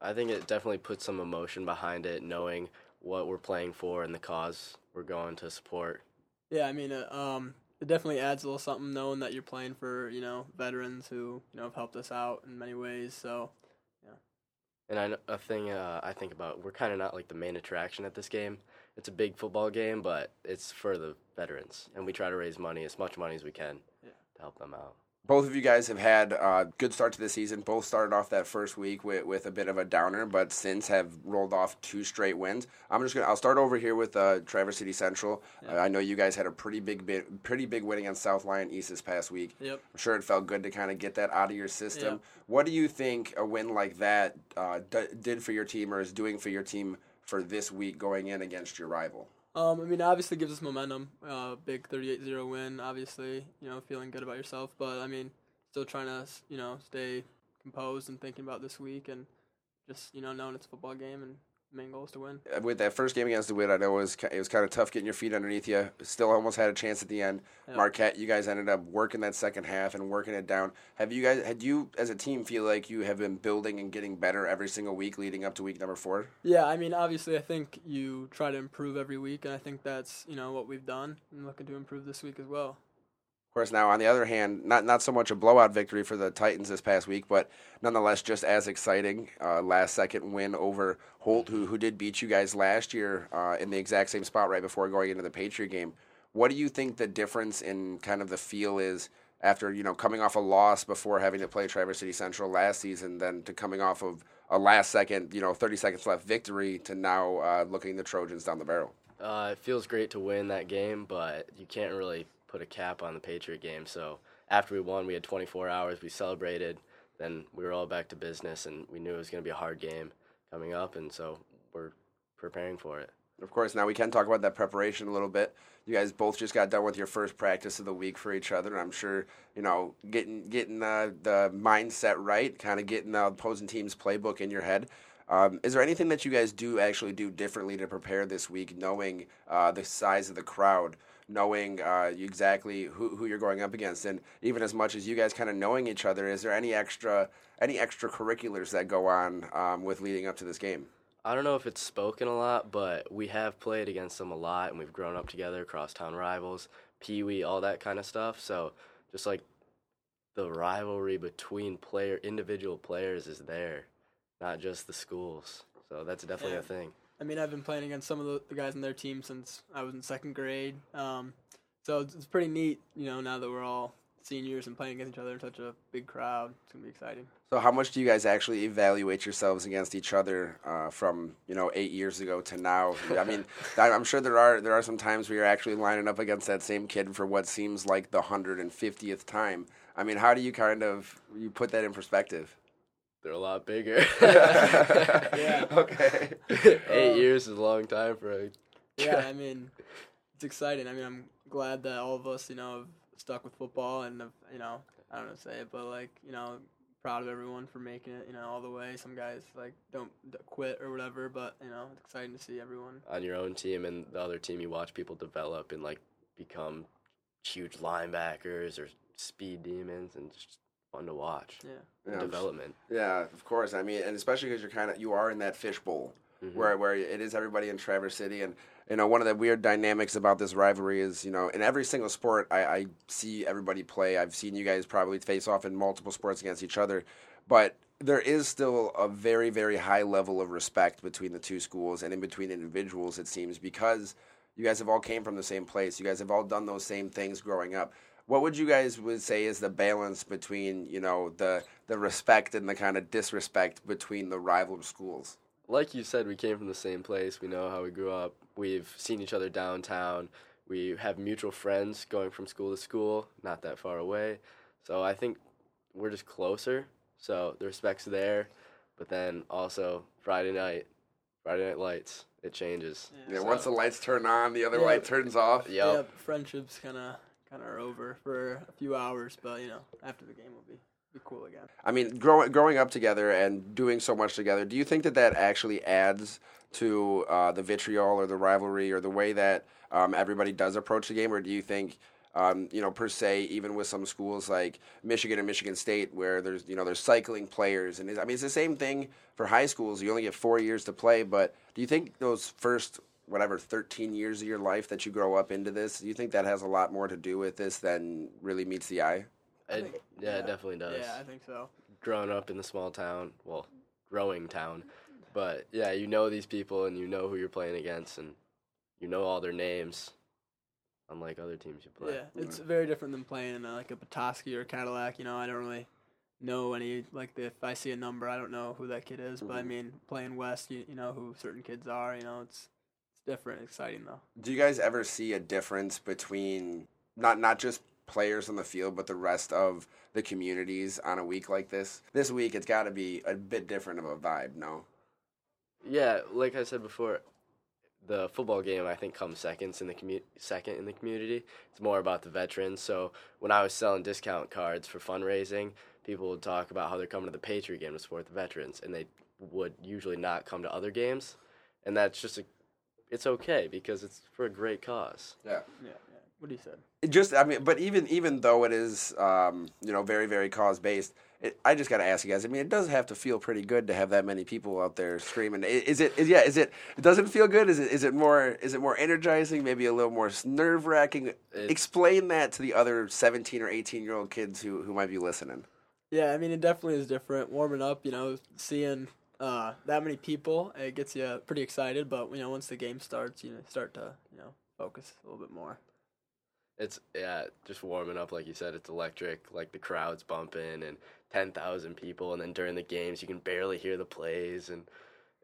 I think it definitely puts some emotion behind it, knowing what we're playing for and the cause we're going to support. yeah, I mean, uh, um, it definitely adds a little something knowing that you're playing for you know veterans who you know have helped us out in many ways. So And I, kn- a thing uh, I think about, we're kind of not like the main attraction at this game. It's a big football game, but it's for the veterans, and we try to raise money, as much money as we can, Yeah. to help them out. Both of you guys have had a good start to the season. Both started off that first week with, with a bit of a downer, but since have rolled off two straight wins. I'm just gonna. I'll start over here with uh, Traverse City Central. Uh, I know you guys had a pretty big, bit, pretty big win against South Lyon East this past week. Yep. I'm sure it felt good to kind of get that out of your system. Yep. What do you think a win like that uh, d- did for your team, or is doing for your team for this week going in against your rival? Um, I mean, obviously gives us momentum. Uh, big 38-0 win. Obviously, you know, feeling good about yourself. But I mean, still trying to, you know, stay composed and thinking about this week and just, you know, knowing it's a football game and main goal to win. Uh, With that first game against the Wit, I know it was it was kind of tough getting your feet underneath you. Still almost had a chance at the end. Yep. Marquette, you guys ended up working that second half and working it down. Have you guys had you as a team feel like you have been building and getting better every single week leading up to week number four? Yeah, I mean, obviously, I think you try to improve every week, and I think that's, you know, what we've done and looking to improve this week as well. Course, now on the other hand, not not so much a blowout victory for the Titans this past week, but nonetheless just as exciting. Uh, last second win over Holt, who who did beat you guys last year uh, in the exact same spot right before going into the Patriot game. What do you think the difference in kind of the feel is after you know coming off a loss before having to play Traverse City Central last season, then to coming off of a last second, you know, 30 seconds left victory to now uh, looking the Trojans down the barrel? Uh, it feels great to win that game, but you can't really put a cap on the Patriot game. So after we won, we had 24 hours. We celebrated. Then we were all back to business, and we knew it was going to be a hard game coming up, and so we're preparing for it. Of course, now we can talk about that preparation a little bit. You guys both just got done with your first practice of the week for each other, and I'm sure you know getting getting uh, the mindset right, kind of getting the opposing team's playbook in your head. Um, is there anything that you guys do actually do differently to prepare this week, knowing uh, the size of the crowd, knowing uh, exactly who, who you're going up against, and even as much as you guys kind of knowing each other, is there any extra any extracurriculars that go on um, with leading up to this game? I don't know if it's spoken a lot, but we have played against them a lot, and we've grown up together, crosstown rivals, pee wee, all that kind of stuff. So just like the rivalry between player individual players is there, not just the schools. So that's definitely Yeah. a thing. I mean, I've been playing against some of the, the guys in their team since I was in second grade. Um, so it's, it's pretty neat, you know, now that we're all seniors and playing against each other in such a big crowd. It's going to be exciting. So, how much do you guys actually evaluate yourselves against each other uh, from you know eight years ago to now? I mean, I'm sure there are there are some times where you're actually lining up against that same kid for what seems like the hundred and fiftieth time. I mean, how do you kind of you put that in perspective? They're a lot bigger. Yeah. Okay. Eight Um, years is a long time for a. Yeah, I mean, it's exciting. I mean, I'm glad that all of us, you know, have stuck with football and, have, you know, I don't know to say it, but like, you know, proud of everyone for making it, you know, all the way. Some guys like don't d- quit or whatever, but you know, it's exciting to see everyone. on your own team and the other team you watch people develop and like become huge linebackers or speed demons and just fun to watch Yeah. Yeah, development Yeah, of course. I mean, and especially because you're kind of you are in that fishbowl Mhm. where where it is everybody in Traverse City, and you know one of the weird dynamics about this rivalry is you know in every single sport I, I see everybody play. I've seen you guys probably face off in multiple sports against each other, but there is still a very very high level of respect between the two schools and in between individuals. It seems because you guys have all came from the same place. You guys have all done those same things growing up. What would you guys would say is the balance between you know the the respect and the kind of disrespect between the rival schools? like you said we came from the same place we know how we grew up we've seen each other downtown we have mutual friends going from school to school not that far away so i think we're just closer so the respect's there but then also friday night friday night lights it changes Yeah, So- once the lights turn on, the other Yeah. light turns off. Yep. Yeah, friendships kind of kind of are over for a few hours, but you know, after the game will be be cool again. I mean, growing growing up together and doing so much together, do you think that that actually adds to uh, the vitriol or the rivalry or the way that um, everybody does approach the game, or do you think? Um, you know, per se, even with some schools like Michigan and Michigan State, where there's you know there's cycling players, and I mean it's the same thing for high schools. You only get four years to play, but do you think those first whatever 13 years of your life that you grow up into this, do you think that has a lot more to do with this than really meets the eye? I It, think- yeah, it definitely does Yeah, I think so. growing up in the small town, well, growing town. But yeah, you know these people and you know who you're playing against and you know all their names. Unlike other teams you play. Yeah, it's very different than playing in uh, like a Petoskey or a Cadillac. You know, I don't really know any like the, if I see a number, I don't know who that kid is. But I Mhm. mean, playing West, you, you know who certain kids are. You know, it's it's different, exciting though. Do you guys ever see a difference between not not just players on the field, but the rest of the communities on a week like this? This week, it's got to be a bit different of a vibe. No. Yeah, like I said before, the football game I think comes seconds in the commu- second in the community. It's more about the veterans. So when I was selling discount cards for fundraising, people would talk about how they're coming to the Patriot game to support the veterans, and they would usually not come to other games, and that's just a, it's okay because it's for a great cause. Yeah. Yeah, yeah. What he said. It just I mean, but even even though it is um, you know very very cause based, it, I just got to ask you guys. I mean, it does have to feel pretty good to have that many people out there screaming. Is it? Is, yeah. Is it? Does it feel good? Is it? Is it more? Is it more energizing? Maybe a little more nerve wracking. Explain that to the other seventeen or eighteen year old kids who who might be listening. Yeah, I mean, it definitely is different. Warming up, you know, seeing uh, that many people, it gets you pretty excited. But you know, once the game starts, you know, start to you know focus a little bit more. It's yeah, just warming up like you said. It's electric, like the crowd's bumping and ten thousand people, and then during the games you can barely hear the plays, and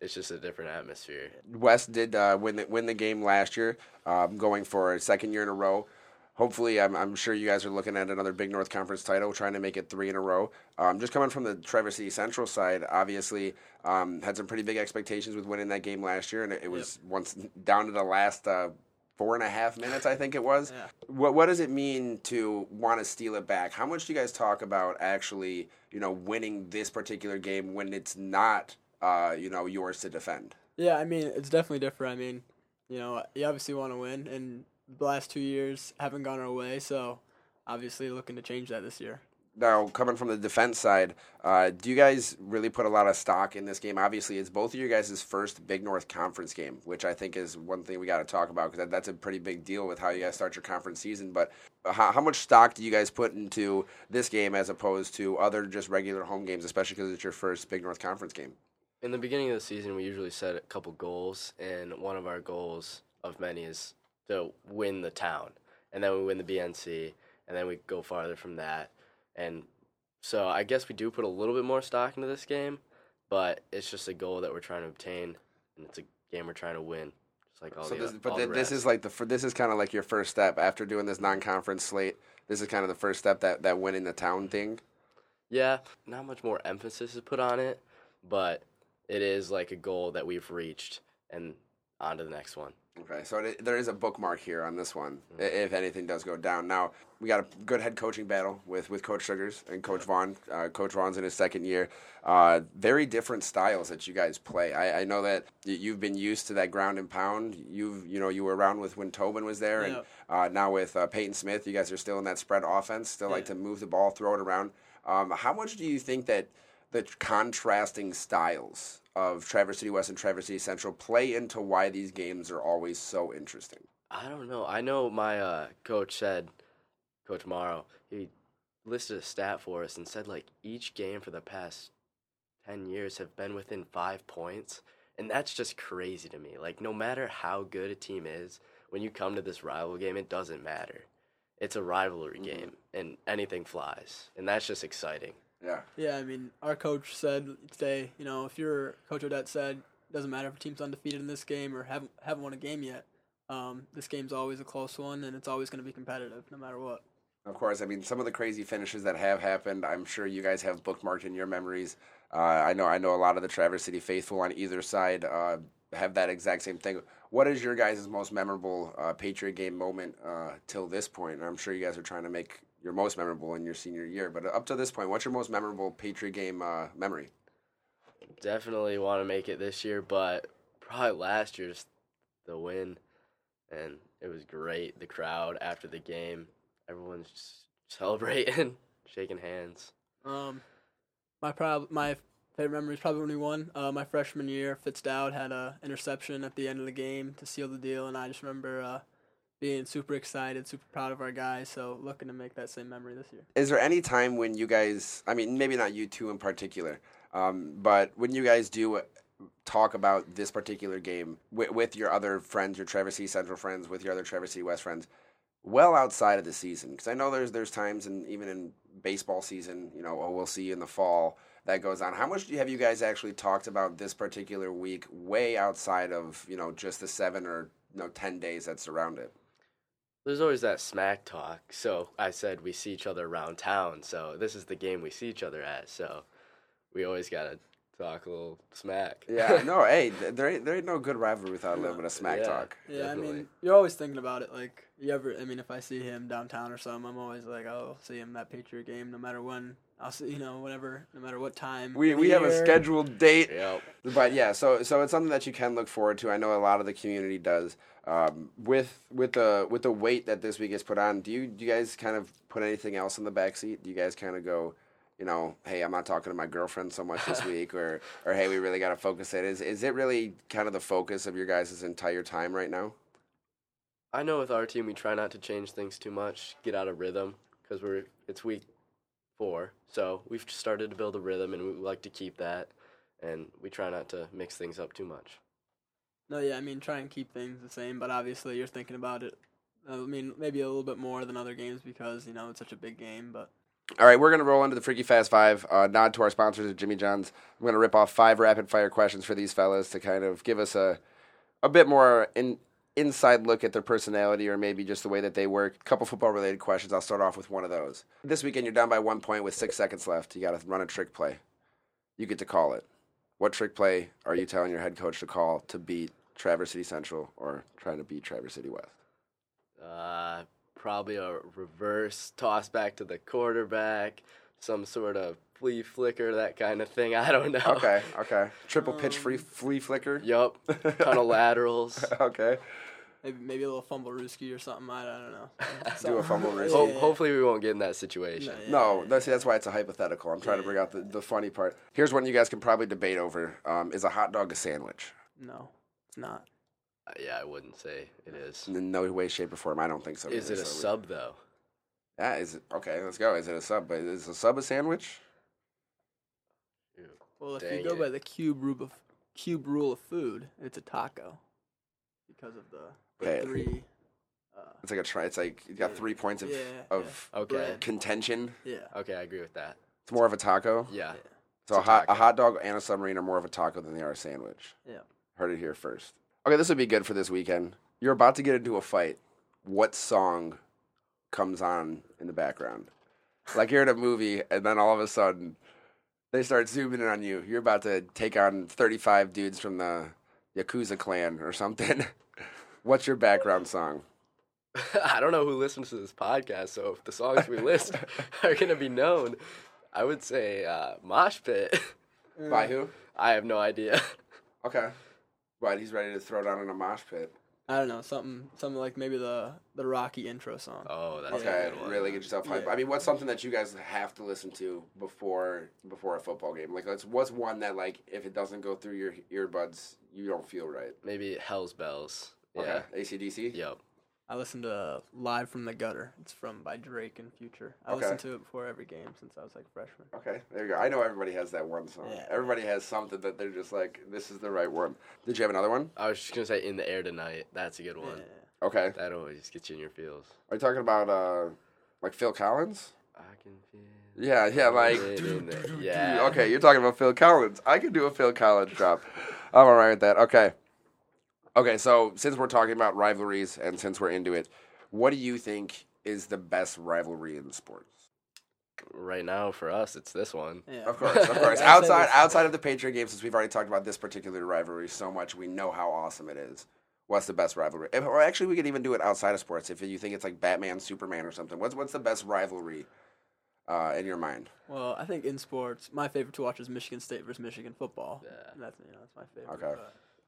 it's just a different atmosphere. West did uh, win the, win the game last year, um, going for a second year in a row. Hopefully, I'm, I'm sure you guys are looking at another Big North Conference title, trying to make it three in a row. Um, just coming from the Traverse City Central side, obviously um, had some pretty big expectations with winning that game last year, and it, it was once down to the last uh, four and a half minutes, I think it was. Yeah. What what does it mean to want to steal it back? How much do you guys talk about actually, you know, winning this particular game when it's not, uh, you know, yours to defend? Yeah, I mean, it's definitely different. I mean, you know, you obviously want to win, and the last two years haven't gone our way, so obviously looking to change that this year. Now, coming from the defense side, uh, do you guys really put a lot of stock in this game? Obviously, it's both of you guys' first Big North Conference game, which I think is one thing we got to talk about because that, that's a pretty big deal with how you guys start your conference season. But how, how much stock do you guys put into this game as opposed to other just regular home games, especially because it's your first Big North Conference game? In the beginning of the season, we usually set a couple goals, and one of our goals of many is to win the town, and then we win the BNC, and then we go farther from that. And so I guess we do put a little bit more stock into this game, but it's just a goal that we're trying to obtain, and it's a game we're trying to win, just like all so the. this, but thi- the this is like the this is kind of like your first step after doing this non-conference slate. This is kind of the first step that that winning the town mm-hmm. thing. Yeah, not much more emphasis is put on it, but it is like a goal that we've reached, and on to the next one. Okay, so it, there is a bookmark here on this one, i if anything does go down. Now we got a good head coaching battle with, with Coach Sugars and Coach Vaughn. Uh, Coach Vaughn's in his second year. Uh, very different styles that you guys play. I, I know that you've been used to that ground and pound. You've you know you were around with when Tobin was there, and uh, now with uh, Peyton Smith, you guys are still in that spread offense. Still like to move the ball, throw it around. Um, how much do you think that the contrasting styles of Traverse City West and Traverse City Central play into why these games are always so interesting. I don't know. I know my uh, coach said, Coach Morrow, he listed a stat for us and said like each game for the past ten years have been within five points, and that's just crazy to me. Like no matter how good a team is, when you come to this rival game, it doesn't matter. It's a rivalry game, and anything flies, and that's just exciting. Yeah. Yeah, I mean, our coach said today, you know, if your coach Odette said, doesn't matter if a team's undefeated in this game or haven't haven't won a game yet. Um, this game's always a close one, and it's always going to be competitive, no matter what. Of course, I mean some of the crazy finishes that have happened. I'm sure you guys have bookmarked in your memories. Uh, I know, I know a lot of the Traverse City faithful on either side uh, have that exact same thing. What is your guys' most memorable uh, Patriot game moment uh, till this point? And I'm sure you guys are trying to make your most memorable in your senior year. But up to this point, what's your most memorable Patriot game uh, memory? Definitely want to make it this year, but probably last year's the win, and it was great. The crowd after the game, everyone's just celebrating, shaking hands. Um, my prob- my favorite memory is probably when we won. Uh, my freshman year, Fitz Fitzdowd had a interception at the end of the game to seal the deal, and I just remember uh, being super excited, super proud of our guys. So looking to make that same memory this year. Is there any time when you guys, I mean, maybe not you two in particular, Um, but when you guys do talk about this particular game with, with your other friends, your Traverse City Central friends, with your other Traverse City West friends, well outside of the season, because I know there's there's times and even in baseball season, you know, oh, we'll see you in the fall that goes on. How much you, have you guys actually talked about this particular week, way outside of you know just the seven or you know ten days that surround it? There's always that smack talk. So I said we see each other around town. So this is the game we see each other at. So we always gotta talk a little smack. Yeah, no, hey, there ain't there ain't no good rivalry without a little bit of smack Yeah. talk. Yeah, I mean, you're always thinking about it. Like, you ever, I mean, if I see him downtown or something, I'm always like, oh, see him that Patriot game, no matter when. I'll see, you know, whatever, no matter what time. We we the have a year. scheduled date. Yep. But yeah, so so it's something that you can look forward to. I know a lot of the community does. Um, with with the with the weight that this week is put on, do you do you guys kind of put anything else in the back seat? Do you guys kind of go, you know, hey, I'm not talking to my girlfriend so much this week, or or hey, we really got to focus it. Is is it really kind of the focus of your guys' entire time right now? I know with our team we try not to change things too much, get out of rhythm because we're it's week four, so we've started to build a rhythm and we like to keep that, and we try not to mix things up too much. No, yeah, I mean, try and keep things the same, but obviously you're thinking about it. I mean, maybe a little bit more than other games because, you know, it's such a big game, but. All right, we're going to roll into the Freaky Fast Five. Uh, nod to our sponsors at Jimmy John's. I'm going to rip off five rapid fire questions for these fellas to kind of give us a a bit more in, inside look at their personality or maybe just the way that they work. A couple football related questions. I'll start off with one of those. This weekend, you're down by one point with six seconds left. You got to run a trick play. You get to call it. What trick play are you telling your head coach to call to beat Traverse City Central or trying to beat Traverse City West? Uh, probably a reverse toss back to the quarterback, some sort of flea flicker, that kind of thing. I don't know. Okay, okay. Triple pitch free flea flicker. Yup. Ton of laterals. okay. Maybe, maybe a little fumble rooski or something. I, I don't know. Do a fumble rooski. Ho- yeah, yeah. hopefully we won't get in that situation. yeah, No, that's that's why it's a hypothetical. I'm trying to bring out the, the funny part. Here's one you guys can probably debate over: um, Is a hot dog a sandwich? No, it's not. Uh, yeah, I wouldn't say it is. In no way, shape, or form. I don't think so. Is either, it a so we- sub though? Yeah, is it okay? Let's go. Is it a sub? But is a sub a sandwich? Well, if Dang you go it. by the cube rule of cube rule of food, it's a taco because of the, the Okay. three. Uh, It's like a try. It's like you got Yeah. three points of Yeah, of Okay. bread. contention. Yeah. Okay, I agree with that. It's more of a taco. Yeah. So a, It's a hot a taco. hot dog and a submarine are more of a taco than they are a sandwich. Yeah. Heard it here first. Okay, this would be good for this weekend. You're about to get into a fight. What song comes on in the background? Like you're in a movie, and then all of a sudden, they start zooming in on you. You're about to take on 35 dudes from the Yakuza clan or something. What's your background song? I don't know who listens to this podcast, so if the songs we list are gonna be known, I would say uh, Mosh Pit. By who? I have no idea. Okay. But he's ready to throw down in a mosh pit. I don't know something something like maybe the the Rocky intro song. Oh, that's Okay, a good one. really get yourself hyped. Yeah. I mean, what's something that you guys have to listen to before before a football game? Like, what's what's one that like if it doesn't go through your earbuds, you don't feel right? Maybe Hell's Bells. Okay, Yeah. ACDC. Yep. I listened to Live from the Gutter. It's from by Drake and Future. I Okay. listened to it before every game since I was like freshman. Okay, there you go. I know everybody has that one song. Yeah. Everybody has something that they're just like, this is the right one. Did you have another one? I was just gonna say In the Air Tonight. That's a good one. Yeah. Okay. That always gets you in your feels. Are you talking about uh, like Phil Collins? I can feel. Yeah, yeah, like. it in the- yeah. Okay, you're talking about Phil Collins. I can do a Phil Collins drop. I'm alright with that. Okay. Okay, so since we're talking about rivalries and since we're into it, what do you think is the best rivalry in sports? Right now, for us, it's this one. Yeah. Of course, of course. Outside outside of the Patriot game, since we've already talked about this particular rivalry so much, we know how awesome it is. What's the best rivalry? If- Or actually, we could even do it outside of sports. If you think it's like Batman, Superman, or something, what's what's the best rivalry uh, in your mind? Well, I think in sports, my favorite to watch is Michigan State versus Michigan football. Yeah. That's you know that's my favorite. Okay.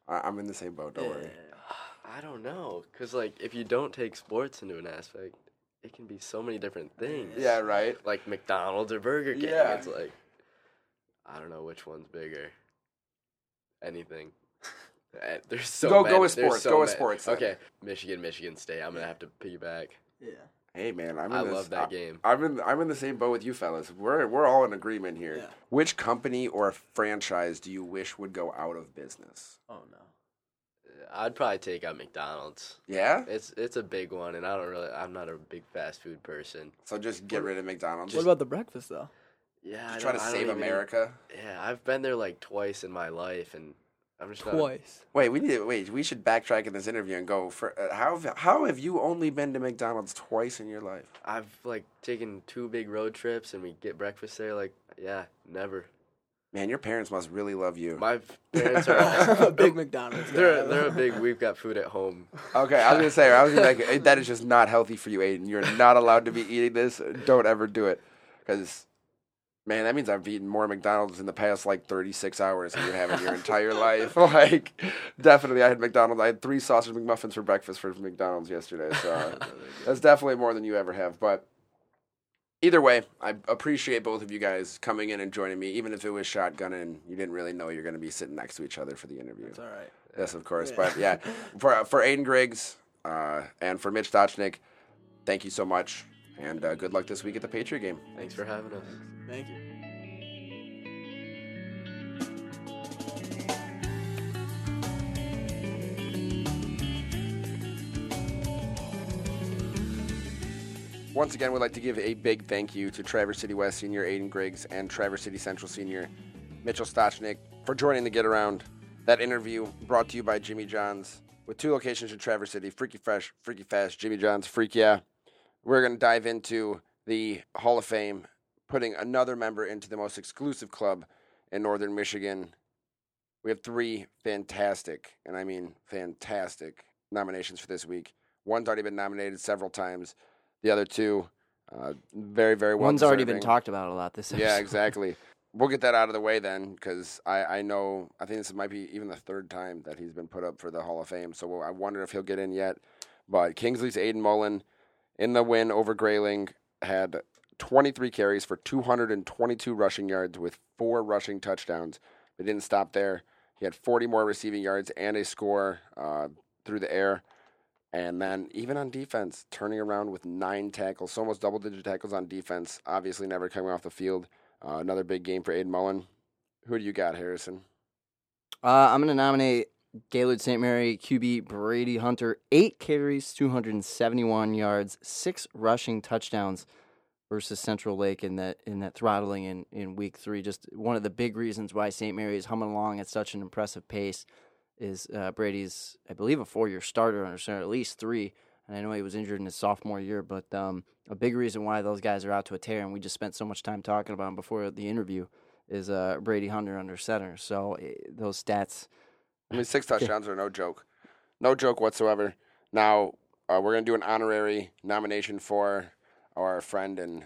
I, I'm in the same boat. Don't yeah, worry. yeah, yeah. I don't know, cause like if you don't take sports into an aspect, it can be so many different things. Yeah, right. Like McDonald's or Burger King. Yeah. It's like I don't know which one's bigger. Anything. Eh, There's so Go- go with sports, so go with many. sports then. Okay, Michigan, Michigan State. I'm gonna have to piggyback. Yeah. Hey man, I'm in I this, love that I- game. I'm in I'm in the same boat with you fellas. We're we're all in agreement here. Yeah. Which company or franchise do you wish would go out of business? Oh no. I'd probably take out McDonald's. Yeah. It's it's a big one, and I don't really. I'm not a big fast food person. So just get rid of McDonald's. What about the breakfast though? Yeah, I Just try to I save don't even- America. Yeah, I've been there like twice in my life, and I'm just not. Twice. Wait, we need to, wait. We should backtrack in this interview and go for uh, how have- how have you only been to McDonald's twice in your life? I've like taken two big road trips, and we get breakfast there. Like, yeah, never. Man, your parents must really love you. My parents I'm a are. big McDonald's. guy. They're they're a big. We've got food at home. Okay, I was gonna say, I was gonna like, that is just not healthy for you, Aiden. You're not allowed to be eating this. Don't ever do it, because, man, that means I've eaten more McDonald's in the past like 36 hours than you have in your entire life. Like, definitely, I had McDonald's. I had three sausage McMuffins for breakfast for McDonald's yesterday. So that's definitely more than you ever have. But either way, I appreciate both of you guys coming in and joining me, even if it was shotgun and you didn't really know you're going to be sitting next to each other for the interview. It's all right. Yes, of course. Yeah. But yeah, for for Aiden Griggs uh, and for Mitch Stachnik, thank you so much, and uh, good luck this week at the Patriot game. Thanks for having us. Thank you. Once again, we'd like to give a big thank you to Traverse City West Senior Aiden Griggs and Traverse City Central Senior Mitchell Stachnik for joining the Get Around. That interview brought to you by Jimmy John's with two locations in Traverse City Freaky Fresh, Freaky Fast, Jimmy John's, Freak Yeah. We're going to dive into the Hall of Fame, putting another member into the most exclusive club in Northern Michigan. We have three fantastic, and I mean fantastic, nominations for this week. One's already been nominated several times. The other two, uh, very, very well. One's already been talked about a lot this episode. Yeah, exactly. We'll get that out of the way then, because I, I know I think this might be even the third time that he's been put up for the Hall of Fame. So I wonder if he'll get in yet. But Kingsley's Ayden Mullin in the win over Grayling had 23 carries for 222 rushing yards with four rushing touchdowns. But didn't stop there. He had 40 more receiving yards and a score uh, through the air. And then even on defense, turning around with nine tackles, so almost double digit tackles on defense. Obviously, never coming off the field. Uh, another big game for Ayden Mullin. Who do you got, Harrison? Uh, I'm going to nominate Gaylord St. Mary QB Brady Hunter. Eight carries, 271 yards, six rushing touchdowns versus Central Lake in that in that throttling in, in week three. Just one of the big reasons why St. Mary is humming along at such an impressive pace is uh, Brady's, I believe, a four year starter under center, at least three. And I know he was injured in his sophomore year, but um, a big reason why those guys are out to a tear, and we just spent so much time talking about him before the interview, is uh, Brady Hunter under center. So eh, those stats. I mean, six touchdowns are no joke. No joke whatsoever. Now, uh, we're going to do an honorary nomination for our friend and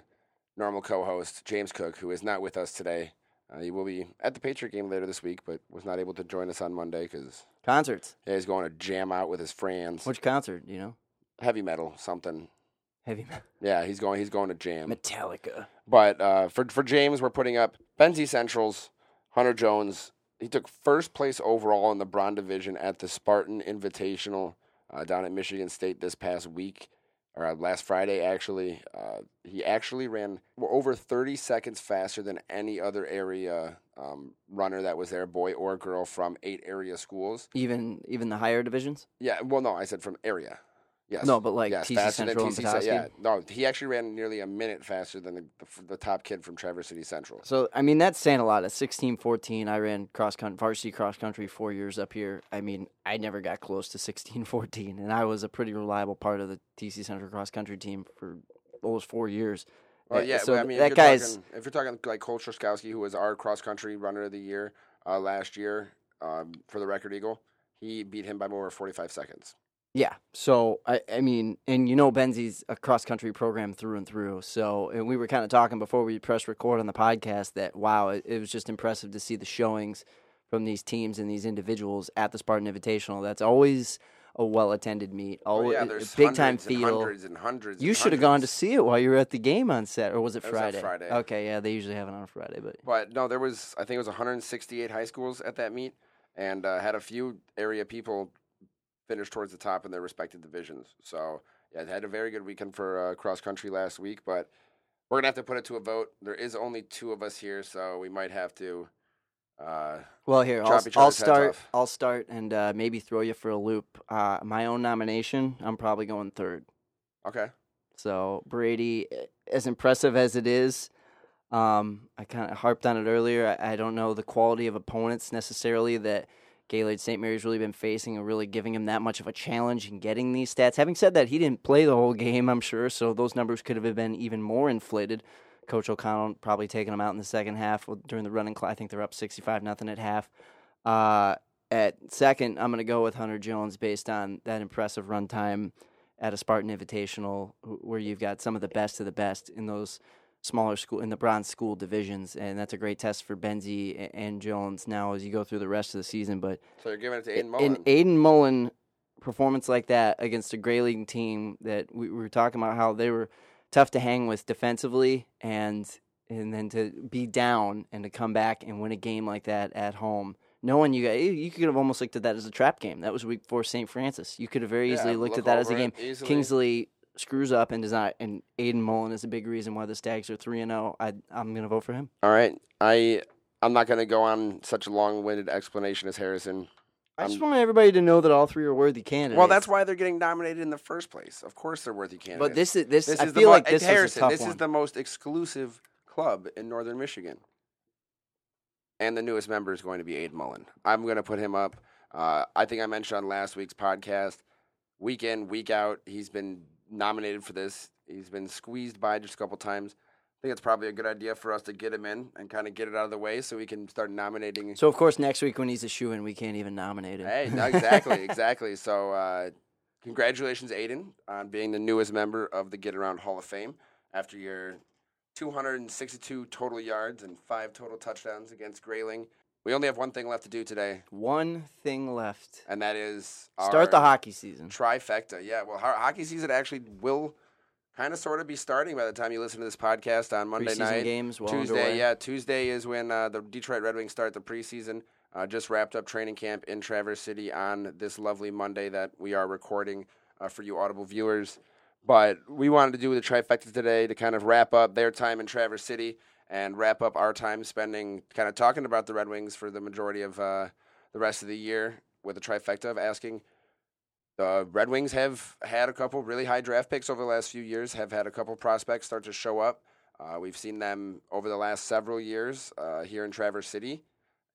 normal co host, James Cook, who is not with us today. Uh, he will be at the Patriot game later this week, but was not able to join us on Monday because Concerts. yeah, he's going to jam out with his friends. Which concert? You know, Heavy metal, something. heavy metal. Yeah, he's going. He's going to jam. Metallica. But uh, for for James, we're putting up Benzie Central's Hunter Jones. He took first place overall in the Bron division at the Spartan Invitational uh, down at Michigan State this past week, or uh, last Friday actually. Uh, he actually ran over 30 seconds faster than any other area um, runner that was there, boy or girl, from eight area schools. Even even the higher divisions. Yeah, well, no, I said from area. Yes. No, but like yes, TC faster than Central and TC, Petoskey. Yeah, no, he actually ran nearly a minute faster than the, the, the top kid from Traverse City Central. So I mean that's saying a lot. At sixteen fourteen, I ran cross country, varsity cross country four years up here. I mean, I never got close to sixteen fourteen, and I was a pretty reliable part of the TC Central cross country team for almost four years. Well, Uh, yeah, so well, I mean, that if you're guy's talking, if you're talking like Cole Truskowski, who was our cross country runner of the year uh, last year um, for the Record Eagle, he beat him by more than 45 seconds. Yeah. So I, I mean, and you know, Benzie's a cross country program through and through. So, and we were kind of talking before we press record on the podcast that wow, it, it was just impressive to see the showings from these teams and these individuals at the Spartan Invitational. That's always a well attended meet. Oh, Always yeah, a there's big time feel. hundreds and hundreds. You should have gone to see it while you were at the game on set, or was it It was Friday? Friday. Okay, yeah, they usually have it on a Friday, but But no, there was I think it was 168 high schools at that meet, and uh, had a few area people finish towards the top in their respective divisions. So yeah, they had a very good weekend for uh, cross country last week, but we're gonna have to put it to a vote. There is only two of us here, so we might have to. Uh, Well, here I'll, I'll start. off. I'll start and uh, maybe throw you for a loop. Uh, my own nomination, I'm probably going third. okay, So Brady, as impressive as it is, um, I kind of harped on it earlier. I, I don't know the quality of opponents necessarily that Gaylord St. Mary's really been facing, and really giving him that much of a challenge in getting these stats. Having said that, he didn't play the whole game, I'm sure, so those numbers could have been even more inflated. Coach O'Connell probably taking them out in the second half during the running. I think they're up 65 nothing at half. Uh, at second, I'm going to go with Hunter Jones based on that impressive runtime at a Spartan Invitational, where you've got some of the best of the best in those smaller school in the bronze school divisions, and that's a great test for Benzie and Jones now as you go through the rest of the season. But so you're giving it to Ayden Mullin. an Ayden Mullin performance like that against a Grayling team that we, we were talking about how they were tough to hang with defensively, and and then to be down and to come back and win a game like that at home. Knowing you got, you could have almost looked at that as a trap game. That was week four St. Francis. You could have very Yeah, easily looked look at that as a game. easily. Kingsley screws up and does not, and Ayden Mullin is a big reason why the Stags are three and zero. I I'm gonna vote for him. All right, I I'm not gonna go on such a long-winded explanation as Harrison. I just want everybody to know that all three are worthy candidates. Well, that's why they're getting nominated in the first place. Of course, they're worthy candidates. But this is this. This I is the feel mo- like and this was a Harrison. tough This one. is the most exclusive club in Northern Michigan, and the newest member is going to be Ayden Mullin. I'm going to put him up. Uh, I think I mentioned on last week's podcast, week in, week out, he's been nominated for this. He's been squeezed by just a couple times. I think it's probably a good idea for us to get him in and kind of get it out of the way so we can start nominating. So of course next week when he's a shoe in, we can't even nominate him. Hey, no, exactly, exactly. So, uh, congratulations, Ayden, on being the newest member of the Get Around Hall of Fame after your 262 total yards and five total touchdowns against Grayling. We only have one thing left to do today, One thing left. and that is Start the hockey season. trifecta. Yeah, well, ho- hockey season actually will kind of sort of be starting by the time you listen to this podcast on Monday Preseason night. games well Tuesday, underway. yeah, Tuesday is when uh, the Detroit Red Wings start the preseason. Uh, just wrapped up training camp in Traverse City on this lovely Monday that we are recording uh, for you Audible viewers. But we wanted to do the trifecta today to kind of wrap up their time in Traverse City and wrap up our time spending kind of talking about the Red Wings for the majority of uh, the rest of the year with a trifecta of asking the Red Wings have had a couple really high draft picks over the last few years, have had a couple prospects start to show up. Uh, we've seen them over the last several years uh, here in Traverse City,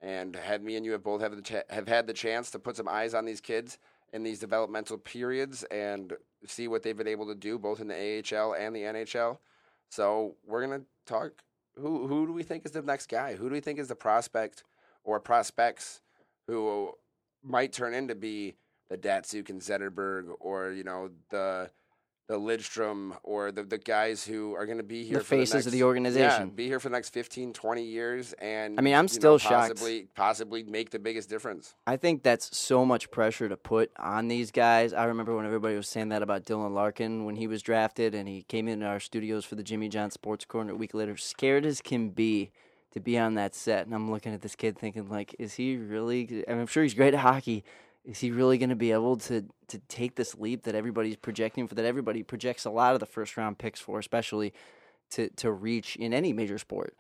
and had me and you have both have cha- have had the chance to put some eyes on these kids in these developmental periods and see what they've been able to do both in the AHL and the NHL. So we're gonna talk. Who who do we think is the next guy? Who do we think is the prospect or prospects who might turn into be the Datsyuk and Zetterberg or you know the the Lidstrom or the the guys who are going to be here The for faces the of next, the organization. Yeah, be here for the next 15, 20 years and I mean, I'm still know, shocked. possibly possibly make the biggest difference. I think that's so much pressure to put on these guys. I remember when everybody was saying that about Dylan Larkin when he was drafted and he came into our studios for the Jimmy John Sports Corner a week later, scared as can be to be on that set. And I'm looking at this kid thinking, like, is he really? I mean, I'm sure he's great at hockey. Is he really going to be able to to take this leap that everybody's projecting for? That everybody projects a lot of the first round picks for, especially to to reach in any major sport.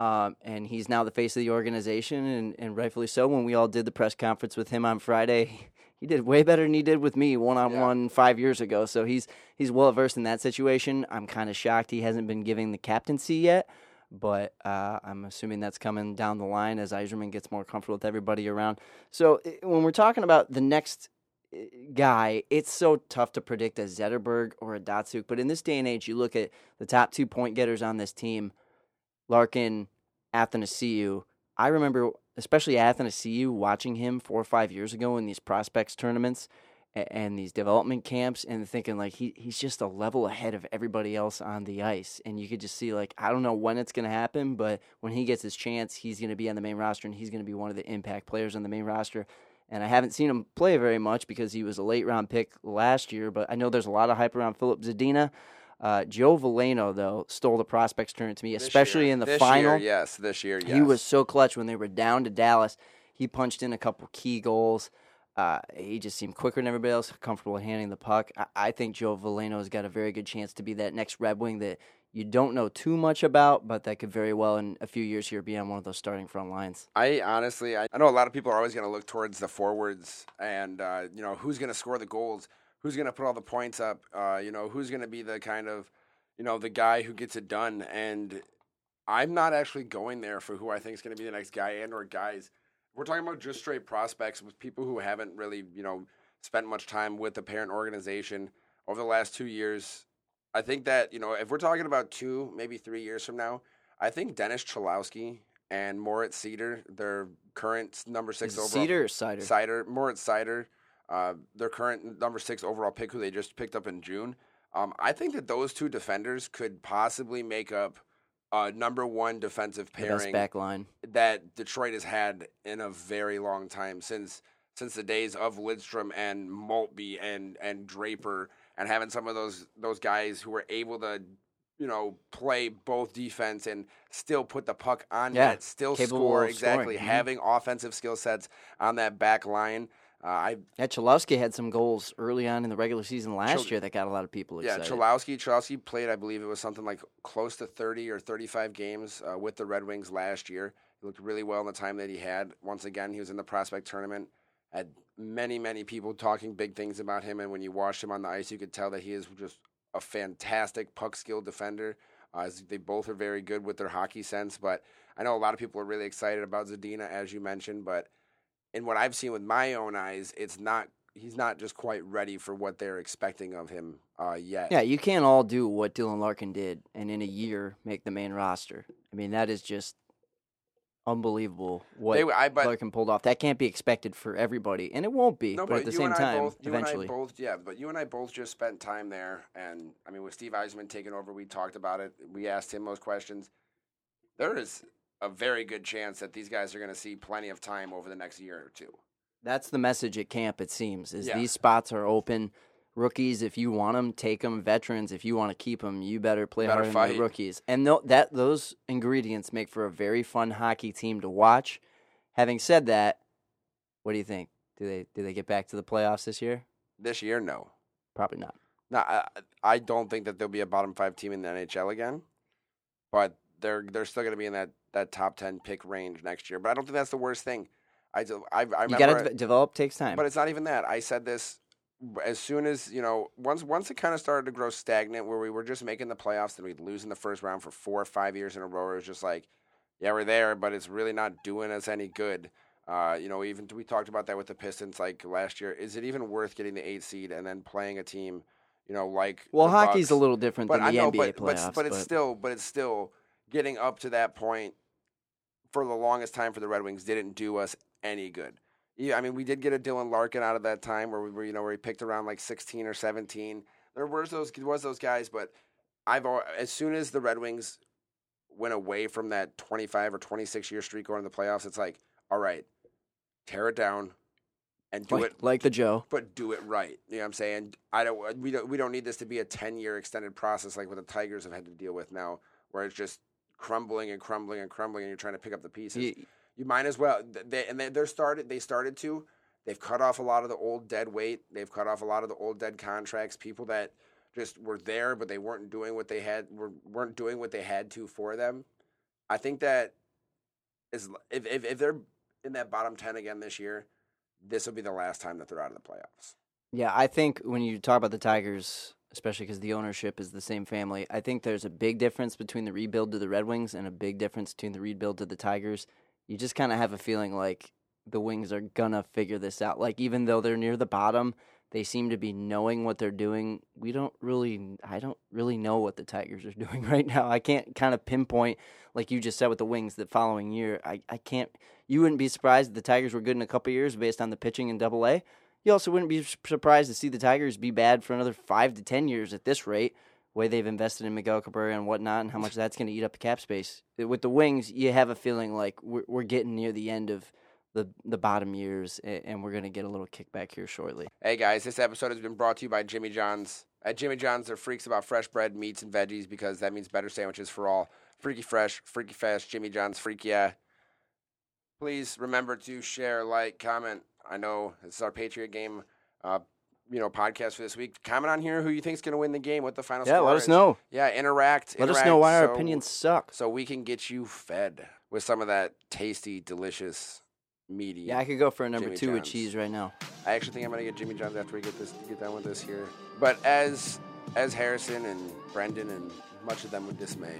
Um, and he's now the face of the organization, and, and rightfully so. When we all did the press conference with him on Friday, he did way better than he did with me one on one five years ago. So he's he's well versed in that situation. I'm kind of shocked he hasn't been giving the captaincy yet, but uh, I'm assuming that's coming down the line as Yzerman gets more comfortable with everybody around. So when we're talking about the next guy, it's so tough to predict a Zetterberg or a Datsyuk. But in this day and age, you look at the top two point getters on this team, Larkin, Athanasiu. I remember, especially Athanasiu, watching him four or five years ago in these prospects tournaments and these development camps and thinking like he he's just a level ahead of everybody else on the ice and you could just see like I don't know when it's going to happen but when he gets his chance he's going to be on the main roster and he's going to be one of the impact players on the main roster and I haven't seen him play very much because he was a late round pick last year but I know there's a lot of hype around Filip Zadina uh, Joe Veleno though stole the prospects tournament to me especially year. in the This final Year, yes, this year, yes. he was so clutch when they were down to Dallas. He punched in a couple key goals. Uh, he just seemed quicker than everybody else, comfortable handling the puck. I, I think Joe Veleno's got a very good chance to be that next Red Wing that you don't know too much about, but that could very well in a few years here be on one of those starting front lines. I honestly, I, I know a lot of people are always going to look towards the forwards and, uh, you know, who's going to score the goals, who's going to put all the points up, uh, you know, who's going to be the kind of, you know, the guy who gets it done. And I'm not actually going there for who I think is going to be the next guy and or guys. We're talking about just straight prospects with people who haven't really, you know, spent much time with the parent organization over the last two years. I think that, you know, if we're talking about two, maybe three years from now, I think Dennis Cholowski and Moritz Seider, their current number six Is overall. Cedar or Cider? Cider, Moritz Cider, uh, their current number six overall pick, who they just picked up in June. Um, I think that those two defenders could possibly make up a number one defensive The best pairing back line. that Detroit has had in a very long time since since the days of Lidstrom and Maltby and and Draper and having some of those those guys who were able to you know play both defense and still put the puck on Yeah, net, still capable score scoring, exactly mhm. having offensive skill sets on that back line. Uh, I Yeah, Cholowski had some goals early on in the regular season last year that got a lot of people Yeah, excited. Cholowski. Cholowski played, I believe it was something like close to 30 or 35 games uh, with the Red Wings last year. He looked really well in the time that he had. Once again, he was in the prospect tournament. Had many, many people talking big things about him, and when you watched him on the ice, you could tell that he is just a fantastic puck skill defender. Uh, as they both are very good with their hockey sense, but I know a lot of people are really excited about Zadina, as you mentioned. But in what I've seen with my own eyes, it's not. He's not just quite ready for what they're expecting of him uh, yet. Yeah, you can't all do what Dylan Larkin did and in a year make the main roster. I mean, that is just unbelievable what They, I, but Larkin pulled off. That can't be expected for everybody, and it won't be. no, but at the same time, both, you eventually, and I both, yeah. But you and I both just spent time there, and I mean, with Steve Yzerman taking over, we talked about it. We asked him those questions. There is a very good chance that these guys are going to see plenty of time over the next year or two. that's the message at camp. It seems is Yeah. these spots are open. Rookies, if you want them, take them. Veterans, if you want to keep them, you better play Better than fight. the rookies. And that those ingredients make for a very fun hockey team to watch. Having said that, what do you think? Do they do they get back to the playoffs this year? This year, no. Probably not. No, I, I don't think that they'll be a bottom five team in the NHL again, but they're they're still going to be in that, that top ten pick range next year. But I don't think that's the worst thing. I, do- I, I You remember, got to develop. Takes time. but it's not even that. I said this as soon as you know once once it kind of started to grow stagnant, where we were just making the playoffs and we'd lose in the first round for four or five years in a row. It was just like, yeah, we're there, but it's really not doing us any good. Uh, you know, even we talked about that with the Pistons like last year. Is it even worth getting the eight seed and then playing a team, you know, like well, hockey's Bucks? a little different but than I the know, NBA but, playoffs. but but it's still but it's still getting up to that point for the longest time for the Red Wings didn't do us any good. Yeah, I mean, we did get a Dylan Larkin out of that time where we were, you know, where he picked around like 16 or 17. There was those was those guys, but I've as soon as the Red Wings went away from that 25 or 26 year streak going to the playoffs, it's like, all right, tear it down and do like, it like the Joe. but do it right. You know what I'm saying? I don't. We don't. We don't need this to be a 10 year extended process like what the Tigers have had to deal with now, where it's just crumbling and crumbling and crumbling, and you're trying to pick up the pieces. You- You might as well. They, and they, they're started. They started to. They've cut off a lot of the old dead weight. They've cut off a lot of the old dead contracts. People that just were there, but they weren't doing what they had. Were, weren't doing what they had to for them. I think that is if if, if they're in that bottom ten again this year, this will be the last time that they're out of the playoffs. Yeah, I think when you talk about the Tigers, especially because the ownership is the same family, I think there's a big difference between the rebuild to the Red Wings and a big difference between the rebuild to the Tigers. You just kind of have a feeling like the Wings are gonna figure this out. Like even though they're near the bottom, they seem to be knowing what they're doing. We don't really, I don't really know what the Tigers are doing right now. I can't kind of pinpoint, like you just said with the Wings, the following year. I, I can't. You wouldn't be surprised if the Tigers were good in a couple years based on the pitching in Double A. You also wouldn't be surprised to see the Tigers be bad for another five to ten years at this rate. The Way they've invested in Miguel Cabrera and whatnot, and how much that's going to eat up the cap space. With the Wings, you have a feeling like we're, we're getting near the end of the the bottom years, and we're going to get a little kickback here shortly. Hey guys, this episode has been brought to you by Jimmy John's. At Jimmy John's, they're freaks about fresh bread, meats, and veggies because that means better sandwiches for all. Freaky fresh, freaky fast, Jimmy John's freak yeah. Please remember to share, like, comment I know this is our Patriot game, uh, you know, podcast for this week. Comment on here who you think's going to win the game, what the final score. Yeah, let us is. know. Yeah, interact. Let us know why our so- opinions suck. So we can get you fed with some of that tasty, delicious, meaty. Yeah, I could go for a number Jimmy two with cheese right now. I actually think I'm gonna get Jimmy John's after we get this get done with this here. But as as Harrison and Brendan and much of them would dismay,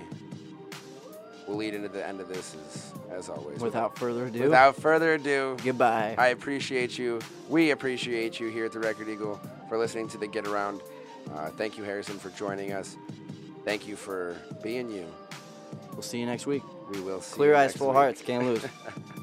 we'll lead into the end of this as as always. Without further ado, without further ado, goodbye. I appreciate you. We appreciate you here at the Record Eagle for listening to the Get Around. Uh, thank you, Harrison, for joining us. Thank you for being you. we'll see you next week. We will see Clear eyes, full week. hearts. Can't lose.